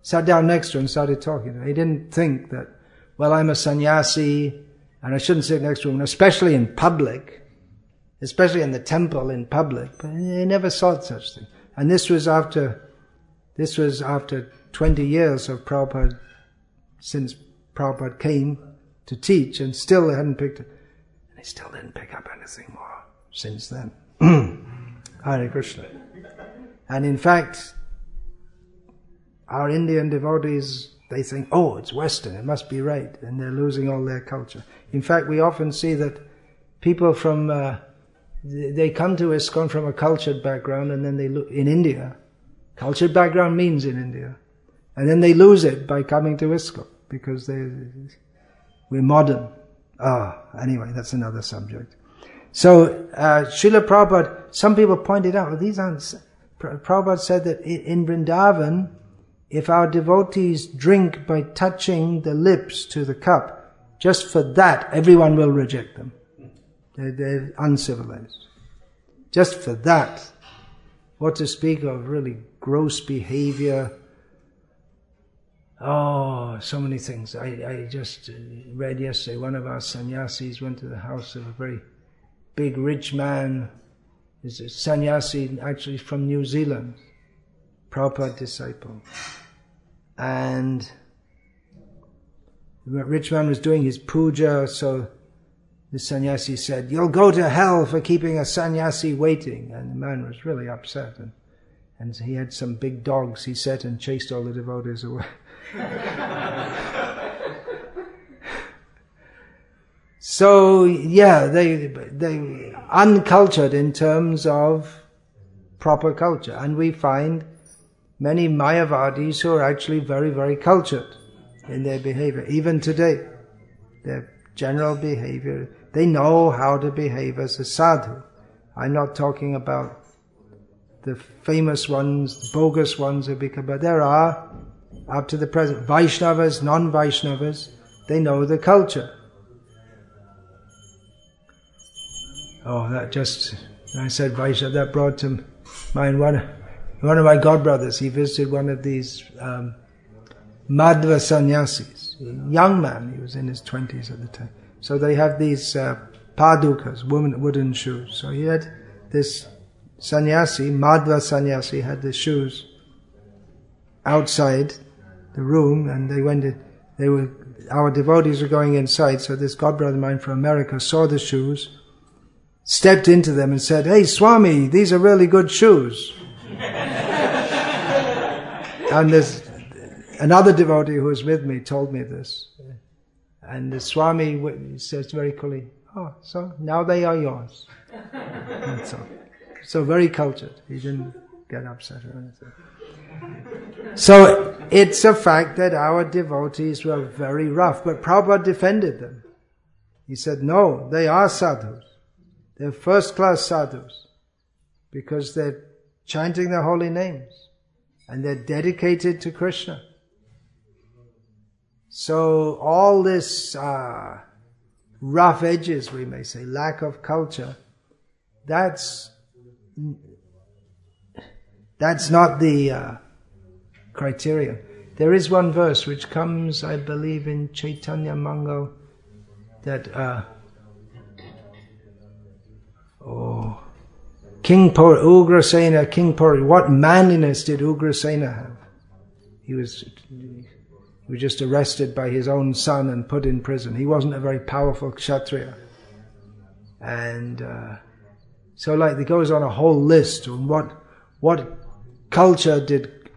Sat down next to her and started talking to her. He didn't think that, well, I'm a sannyasi, and I shouldn't sit next to him, especially in public, especially in the temple in public. But he never thought such thing. And this was after, this was after 20 years of Prabhupada, since Prabhupada came to teach, and still hadn't picked it. And he still didn't pick up anything more since then. [CLEARS THROAT] Hare Krishna. And in fact, our Indian devotees, they think, oh, it's Western, it must be right, and they're losing all their culture. In fact, we often see that people from, uh, they come to ISKCON from a cultured background, and then they look, in India, cultured background means in India, and then they lose it by coming to ISKCON, because they, we're modern. Ah, anyway, that's another subject. So, uh, Srila Prabhupada, some people pointed out, well, these aren't, Prabhupada said that in Vrindavan, if our devotees drink by touching the lips to the cup, just for that, everyone will reject them. They're, they're uncivilized. Just for that. What to speak of really gross behavior. Oh, so many things. I, I just read yesterday, one of our sannyasis went to the house of a very big rich man, is a sannyasi actually from New Zealand, Prabhupada disciple. And the rich man was doing his puja, so the sannyasi said, You'll go to hell for keeping a sannyasi waiting. And the man was really upset. And, and he had some big dogs he set and chased all the devotees away. [LAUGHS] So yeah, they they uncultured in terms of proper culture, and we find many Mayavadis who are actually very, very cultured in their behavior, even today. Their general behavior, they know how to behave as a sadhu. I'm not talking about the famous ones, the bogus ones who become, but there are, up to the present, Vaishnavas, non-Vaishnavas, they know the culture. Oh, that just, I said Vaishnava, that brought to mind one, one of my godbrothers. He visited one of these um, Madhva sannyasis, young man, he was in his 20s at the time. So they have these uh, padukas, women, wooden shoes. So he had this sannyasi, Madhva sannyasi, had the shoes outside the room, and they went. In, they were our devotees were going inside. So this godbrother of mine from America saw the shoes, stepped into them, and said, "Hey, Swami, these are really good shoes." [LAUGHS] and this another devotee who was with me told me this, and the Swami says very coolly, "Oh, so now they are yours." That's all. So very cultured. He didn't get upset or anything. So it's a fact that our devotees were very rough, but Prabhupada defended them. He said, no, they are sadhus. They're first class sadhus because they're chanting the holy names and they're dedicated to Krishna. So all this uh, rough edges, we may say, lack of culture, that's that's not the uh, criteria. There is one verse which comes, I believe, in Chaitanya Mangal that uh, oh, King Puri, Ugrasena, King Puri, what manliness did Ugrasena have? He was he was just arrested by his own son and put in prison. He wasn't a very powerful kshatriya. And uh, so, like, it goes on a whole list on what what culture did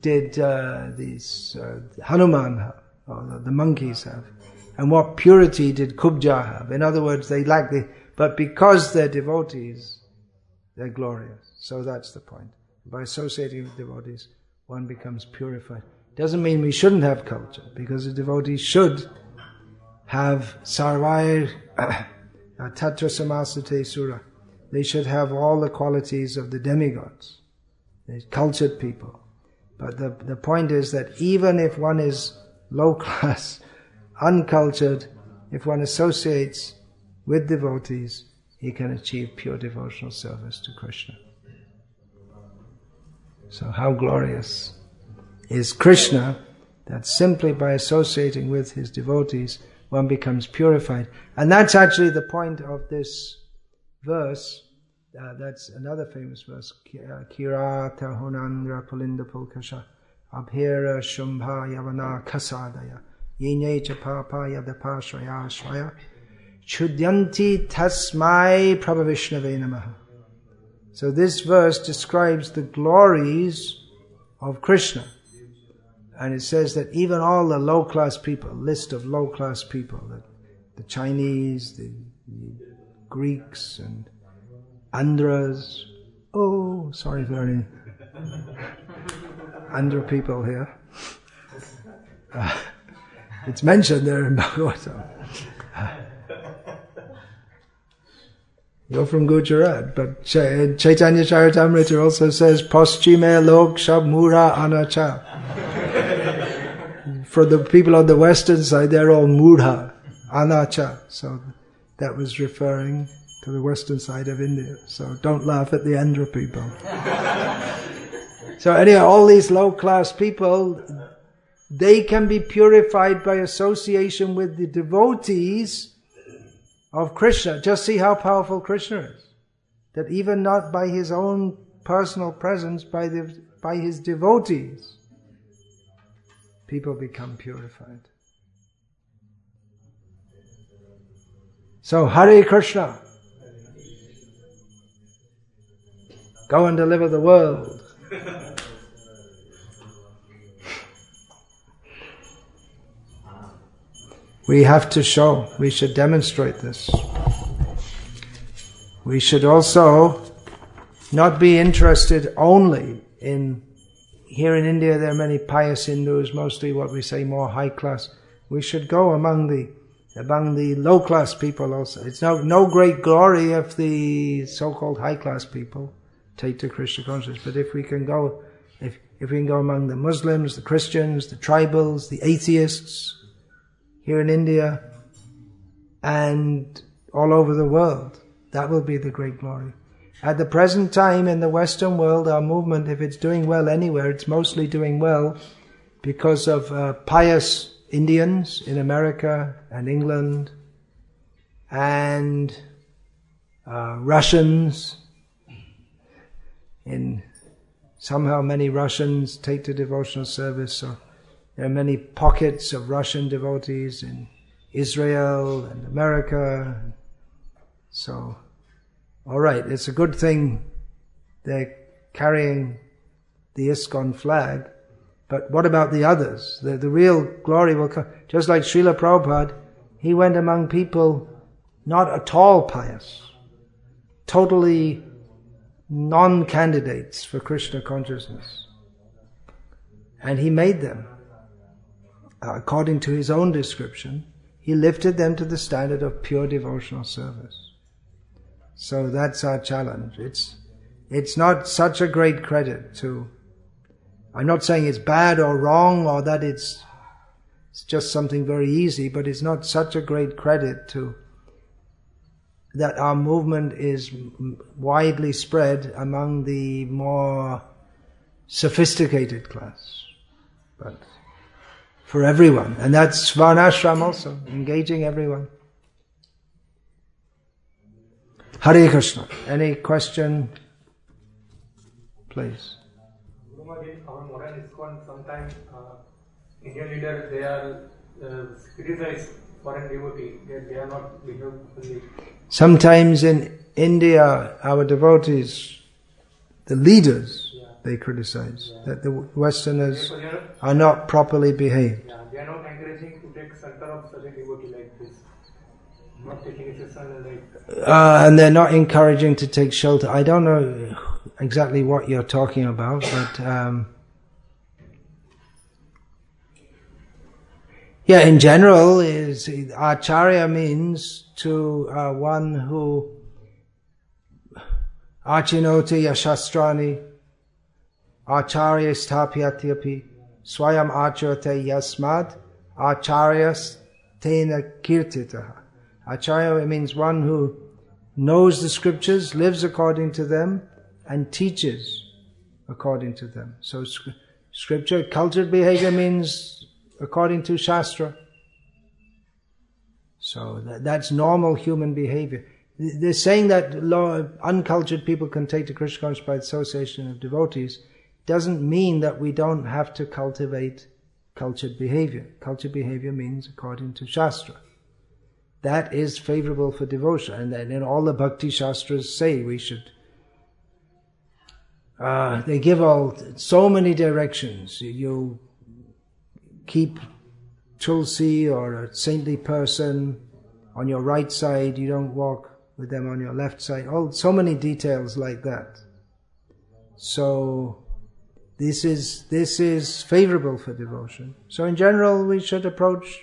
did uh, these uh, Hanuman or the, monkeys have, and what purity did Kubja have? In other words, they lack the, but because they're devotees, they're glorious. So that's the point. By associating with devotees, one becomes purified. Doesn't mean we shouldn't have culture, because the devotees should have sarvaya [COUGHS] uh, tatra samasate sura they should have all the qualities of the demigods, the cultured people. But the, the point is that even if one is low [LAUGHS] class, uncultured, if one associates with devotees, he can achieve pure devotional service to Krishna. So, how glorious is Krishna that simply by associating with his devotees, one becomes purified. And that's actually the point of this verse uh, that's another famous verse. Kirata hunandra pulinda pulkasha abhira shumbha yavana kasadaya yene papa yadapashraya shvaya chudyanti tasmai prabhavishnave namaha. So this verse describes the glories of Krishna. And it says that even all the low class people, list of low class people, the, the Chinese, the, the Greeks, and Andhras. Oh, sorry for any [LAUGHS] Andhra people here. Uh, it's mentioned there in Bhagavatam. Uh, you're from Gujarat, but Chaitanya Charitamrita also says, Paschime lok shab mura anacha. For the people on the western side, they're all mudha, anacha. So that was referring to the western side of India. So don't laugh at the Andhra people. [LAUGHS] so anyway, all these low class people, they can be purified by association with the devotees of Krishna. Just see how powerful Krishna is. That even not by his own personal presence, by the by his devotees, people become purified. So Hare Krishna. Go and deliver the world. we have to show, we should demonstrate this. We should also not be interested only in here in India there are many pious Hindus, mostly what we say more high class. We should go among the among the low class people also. It's no no great glory if the so-called high class people take to Krishna consciousness, but if we can go if if we can go among the Muslims, the Christians, the tribals, the atheists here in India and all over the world, that will be the great glory. At the present time in the Western world, our movement, if it's doing well anywhere, it's mostly doing well because of uh, pious Indians in America and England and uh, Russians. In somehow many Russians take to devotional service, so there are many pockets of Russian devotees in Israel and America. So all right, it's a good thing they're carrying the ISKCON flag, but what about the others? The, the real glory will come. Just like Srila Prabhupada, he went among people not at all pious, totally non-candidates for Krishna consciousness. And he made them. According to his own description, he lifted them to the standard of pure devotional service. So that's our challenge. It's, it's not such a great credit to, I'm not saying it's bad or wrong or that it's, it's just something very easy, but it's not such a great credit to, that our movement is widely spread among the more sophisticated class. But for everyone. And that's Varnashram also, engaging everyone. Hare Krishna. Any question? Please. Our modern ISKCON sometimes uh, Indian leaders they are uh, criticized foreign devotee that they are not behave Sometimes in India, our devotees, the leaders, yeah. they criticize yeah. that the Westerners are not properly behaved. Yeah, they are not encouraging to take center of such a devotee like this. Not taking it like uh, and they're not encouraging to take shelter. I don't know exactly what you're talking about, but um, yeah, in general, is acharya means to uh, one who achinoti yashastrani acharya stapyatyapi swayam acharate yasmad acharyas tena kirtitaha Acharya means one who knows the scriptures, lives according to them, and teaches according to them. So scripture, cultured behavior means according to Shastra. So that, that's normal human behavior. They're saying that uncultured people can take to Krishna consciousness by association of devotees doesn't mean that we don't have to cultivate cultured behavior. Cultured behavior means according to Shastra that is favorable for devotion. And then all the bhakti shastras say we should. Uh, they give all so many directions. You keep tulsi or a saintly person on your right side. You don't walk with them on your left side. All so many details like that. So this is this is favorable for devotion. So in general, we should approach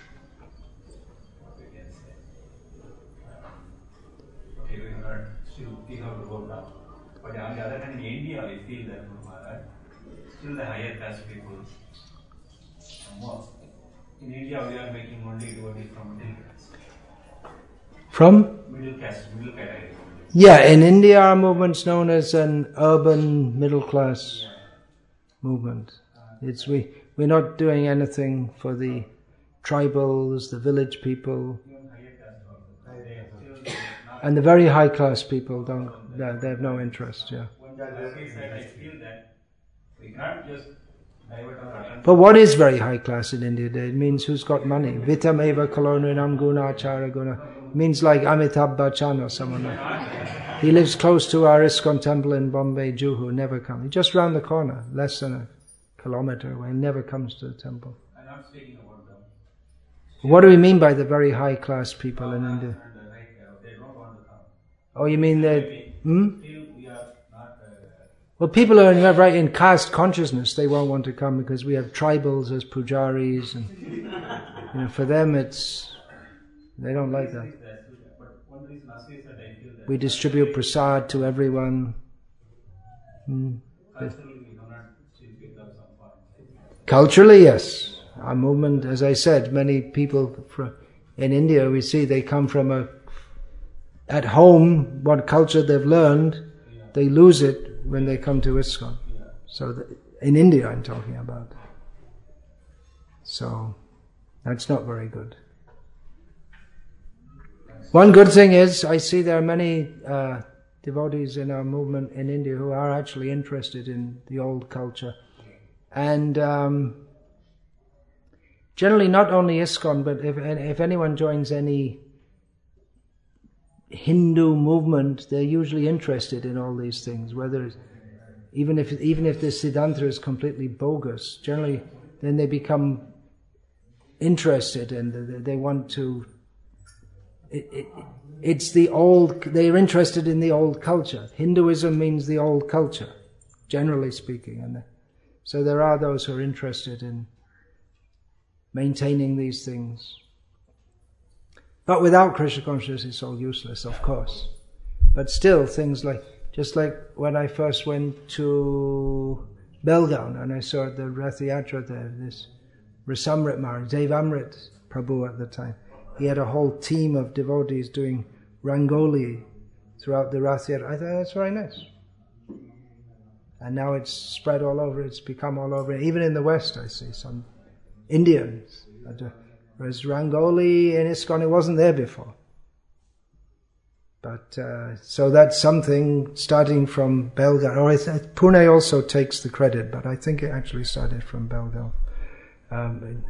heard still we have to go down. But on the other hand, in India, we feel that Maharaj, still the higher caste people more. In India, we are making only devotees from middle caste. From? Middle caste, middle category. Yeah, in India, our movement's known as an urban middle class movement. It's we we're not doing anything for the tribals, the village people. And the very high class people don't, they have no interest, yeah. I feel that we can't just divert our attention. But what is very high class in India? It means who's got money. Vitam eva kaloninam guna achara guna. Means like Amitabh Bachchan or someone like He lives close to our ISKCON temple in Bombay, Juhu, never comes. Just round the corner, less than a kilometer away, never comes to the temple. I'm not speaking about them. What do we mean by the very high class people in India? Oh, you mean that? Hmm? Feel we are not. Uh, Well, people are in, right in caste consciousness. They won't want to come because we have tribals as pujaris, and you know, for them it's they don't like that. that's good. But one reason also is that I feel that We distribute prasad to everyone. Hmm. culturally we cannot still pick up some points. Culturally, yes. Our movement, as I said, many people in India, we see they come from a, at home, what culture they've learned, they lose it when they come to ISKCON. So the, in India, I'm talking about. So that's not very good. One good thing is, I see there are many uh, devotees in our movement in India who are actually interested in the old culture. And um, generally, not only ISKCON, but if, if anyone joins any Hindu movement, they're usually interested in all these things. Whether even if even if the Siddhanta is completely bogus, generally, then they become interested and they want to. It, it, it's the old. They're interested in the old culture. Hinduism means the old culture, generally speaking, and. So there are those who are interested in maintaining these things. But without Krishna consciousness, it's all useless, of course. But still, things like, just like when I first went to Belgaum and I saw the Rath Yatra there, this Rasamrit Maharaj, Dev Amrit Prabhu at the time, he had a whole team of devotees doing Rangoli throughout the Rath Yatra. I thought that's very nice. And now it's spread all over, it's become all over. Even in the West, I see some Indians. Whereas Rangoli in ISKCON, it wasn't there before. But, uh, so that's something starting from Belgaum. Or th- Pune also takes the credit, but I think it actually started from Belgaum. Um,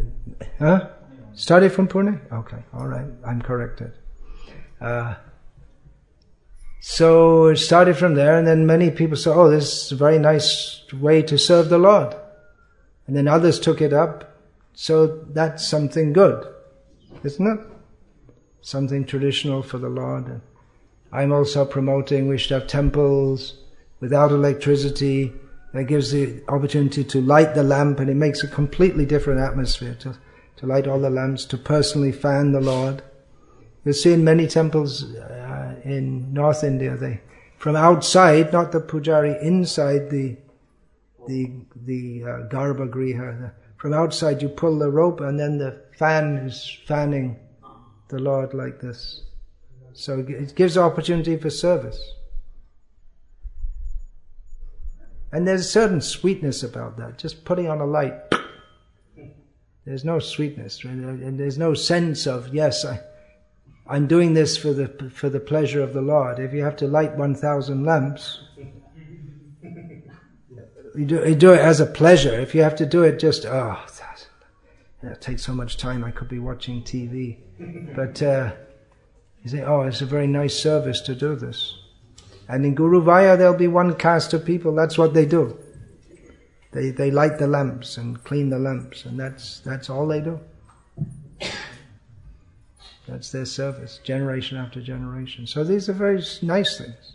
huh? Started from Pune? Okay, alright, I'm corrected. Uh, so it started from there, and then many people said, "Oh, this is a very nice way to serve the Lord," and then others took it up. So that's something good, isn't it? Something traditional for the Lord. I'm also promoting we should have temples without electricity. That gives the opportunity to light the lamp, and it makes a completely different atmosphere to, to light all the lamps, to personally fan the Lord. You'll see in many temples uh, in North India, they from outside, not the pujari, inside the the the uh. The, from outside, you pull the rope, and then the fan is fanning the Lord like this. So it gives opportunity for service. And there's a certain sweetness about that. Just putting on a light. [COUGHS] There's no sweetness, and there's no sense of yes, I, I'm doing this for the for the pleasure of the Lord. If you have to light one thousand lamps, you do, you do it as a pleasure. If you have to do it just oh, that, that takes so much time. I could be watching TV, but uh, you say, oh, it's a very nice service to do this. And in Guruvayur, there'll be one caste of people. That's what they do. They they light the lamps and clean the lamps, and that's that's all they do. That's their service, generation after generation. So these are very nice things.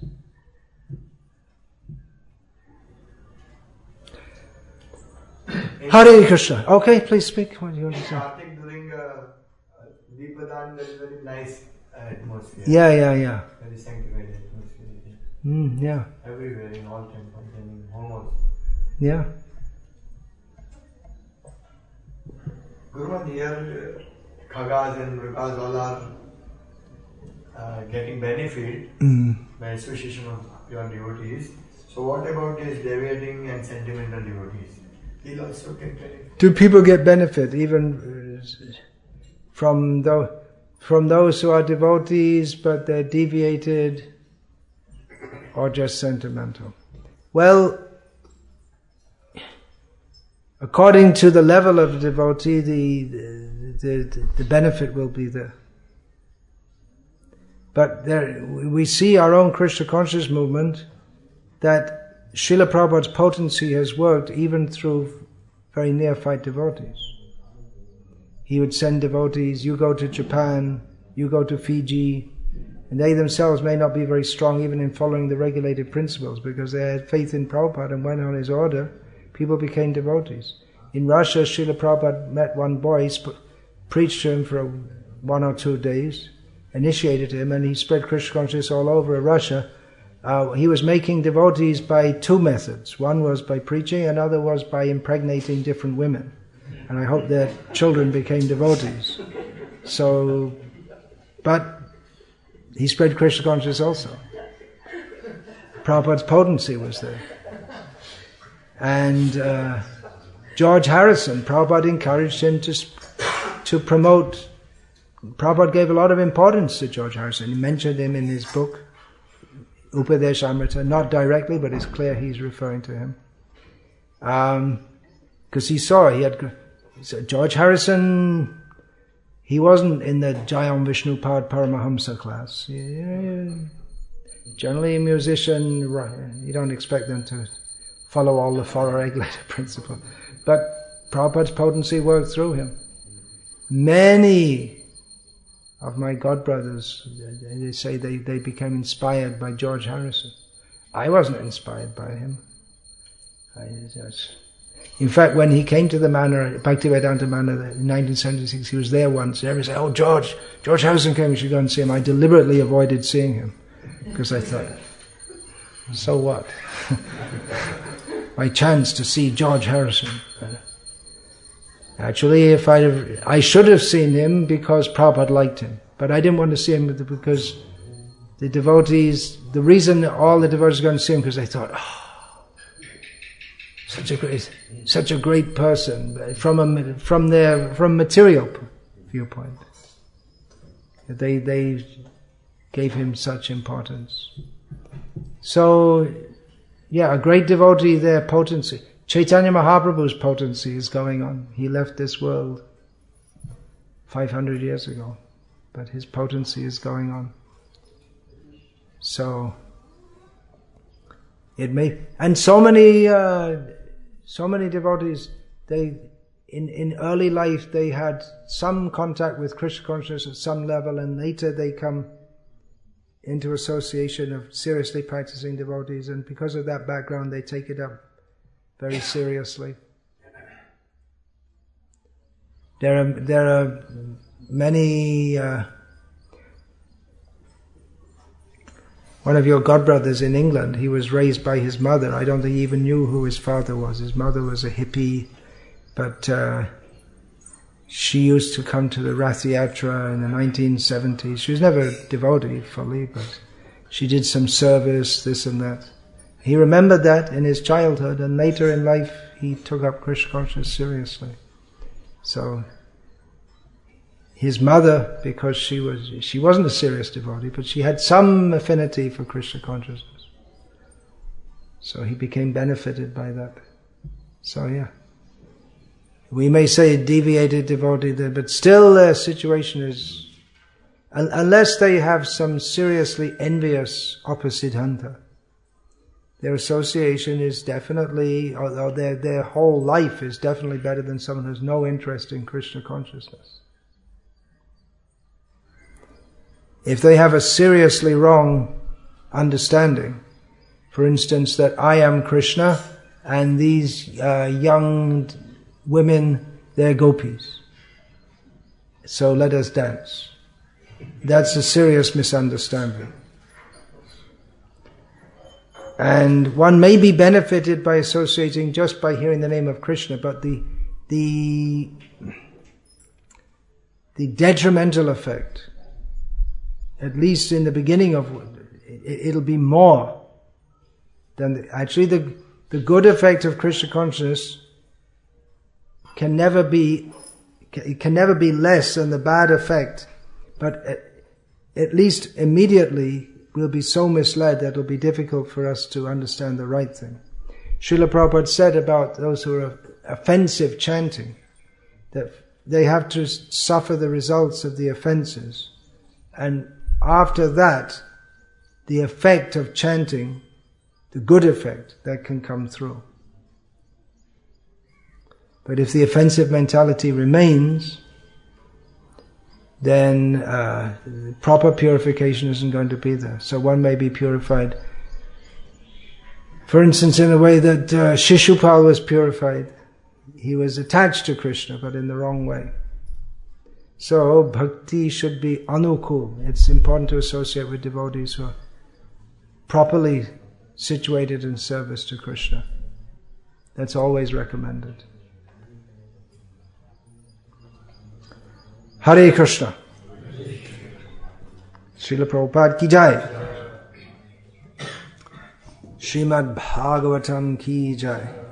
Hare Krishna. Okay, please speak. What do you want to say? During uh, Deepadan, there is very nice uh, atmosphere. Yeah, yeah, yeah. Very sanctified atmosphere. Mm, yeah, Everywhere, in all temples and in home yeah. Guru here, uh, Khagas and Mrigas all are uh, getting benefit Mm. by association of pure devotees. So what about these deviating and sentimental devotees? Do people get benefit even uh, from those from those who are devotees but they're deviated or just sentimental? Well, according to the level of the devotee, the, the, the, the benefit will be there. But there, we see our own Krishna conscious movement that Srila Prabhupada's potency has worked even through very neophyte devotees. He would send devotees, you go to Japan, you go to Fiji, and they themselves may not be very strong even in following the regulated principles because they had faith in Prabhupada and went on his order, people became devotees. In Russia, Srila Prabhupada met one boy, sp- preached to him for one or two days, initiated him, and he spread Krishna consciousness all over Russia. Uh, he was making devotees by two methods. One was by preaching, another was by impregnating different women. And I hope their children became devotees. So, but he spread Krishna consciousness also. Prabhupada's potency was there. And uh, George Harrison, Prabhupada encouraged him to, to promote Prabhupada gave a lot of importance to George Harrison. He mentioned him in his book, Upadesh Amrita, not directly, but it's clear he's referring to him. Because um, he saw, he had, so George Harrison, he wasn't in the Jayam Vishnupad Paramahamsa class. Generally, a musician, you don't expect them to follow all the four regulator [LAUGHS] principle. But Prabhupada's potency worked through him. Many of my godbrothers, they say they, they became inspired by George Harrison. I wasn't inspired by him. I just, in fact, when he came to the manor, Bhaktivedanta Manor in 1976, he was there once. Everybody said, Oh, George, George Harrison came, we should go and see him. I deliberately avoided seeing him because I thought, so what? [LAUGHS] My chance to see George Harrison. Uh, Actually, if I I should have seen him because Prabhupada liked him, but I didn't want to see him because the devotees. The reason all the devotees going to see him because they thought, oh, such a great, such a great person from a from their from material viewpoint. They they gave him such importance. So, yeah, a great devotee, their potency. Chaitanya Mahaprabhu's potency is going on. He left this world 500 years ago, but his potency is going on. So, it may, and so many, uh, so many devotees, they, in, in early life, they had some contact with Krishna consciousness at some level, and later they come into association of seriously practicing devotees, and because of that background, they take it up very seriously. There are, there are many. Uh, one of your godbrothers in England, he was raised by his mother. I don't think he even knew who his father was. His mother was a hippie, but uh, she used to come to the Rath Yatra in the 1970s. She was never devotee fully, but she did some service, this and that. He remembered that in his childhood, and later in life he took up Krishna consciousness seriously. So his mother, because she was she wasn't a serious devotee, but she had some affinity for Krishna consciousness. So he became benefited by that. So yeah. We may say a deviated devotee there, but still their situation is unless they have some seriously envious apasiddhanta their association is definitely, or their, their whole life is definitely better than someone who has no interest in Krishna consciousness. If they have a seriously wrong understanding, for instance, that I am Krishna and these uh, young women, they're gopis. So let us dance. That's a serious misunderstanding. And one may be benefited by associating just by hearing the name of Krishna, but the, the, the detrimental effect, at least in the beginning of it, will be more than the, actually the, the good effect of Krishna consciousness can never be it can never be less than the bad effect, but at, at least immediately we'll be so misled that it'll be difficult for us to understand the right thing. Srila Prabhupada said about those who are offensive chanting, that they have to suffer the results of the offenses. And after that, the effect of chanting, the good effect, that can come through. But if the offensive mentality remains, then uh, proper purification isn't going to be there. So one may be purified, for instance, in a way that uh, Shishupal was purified. He was attached to Krishna, but in the wrong way. So bhakti should be anukul. It's important to associate with devotees who are properly situated in service to Krishna. That's always recommended. Hare Krishna. Srila Prabhupada ki jai. Srimad Bhagavatam ki jai.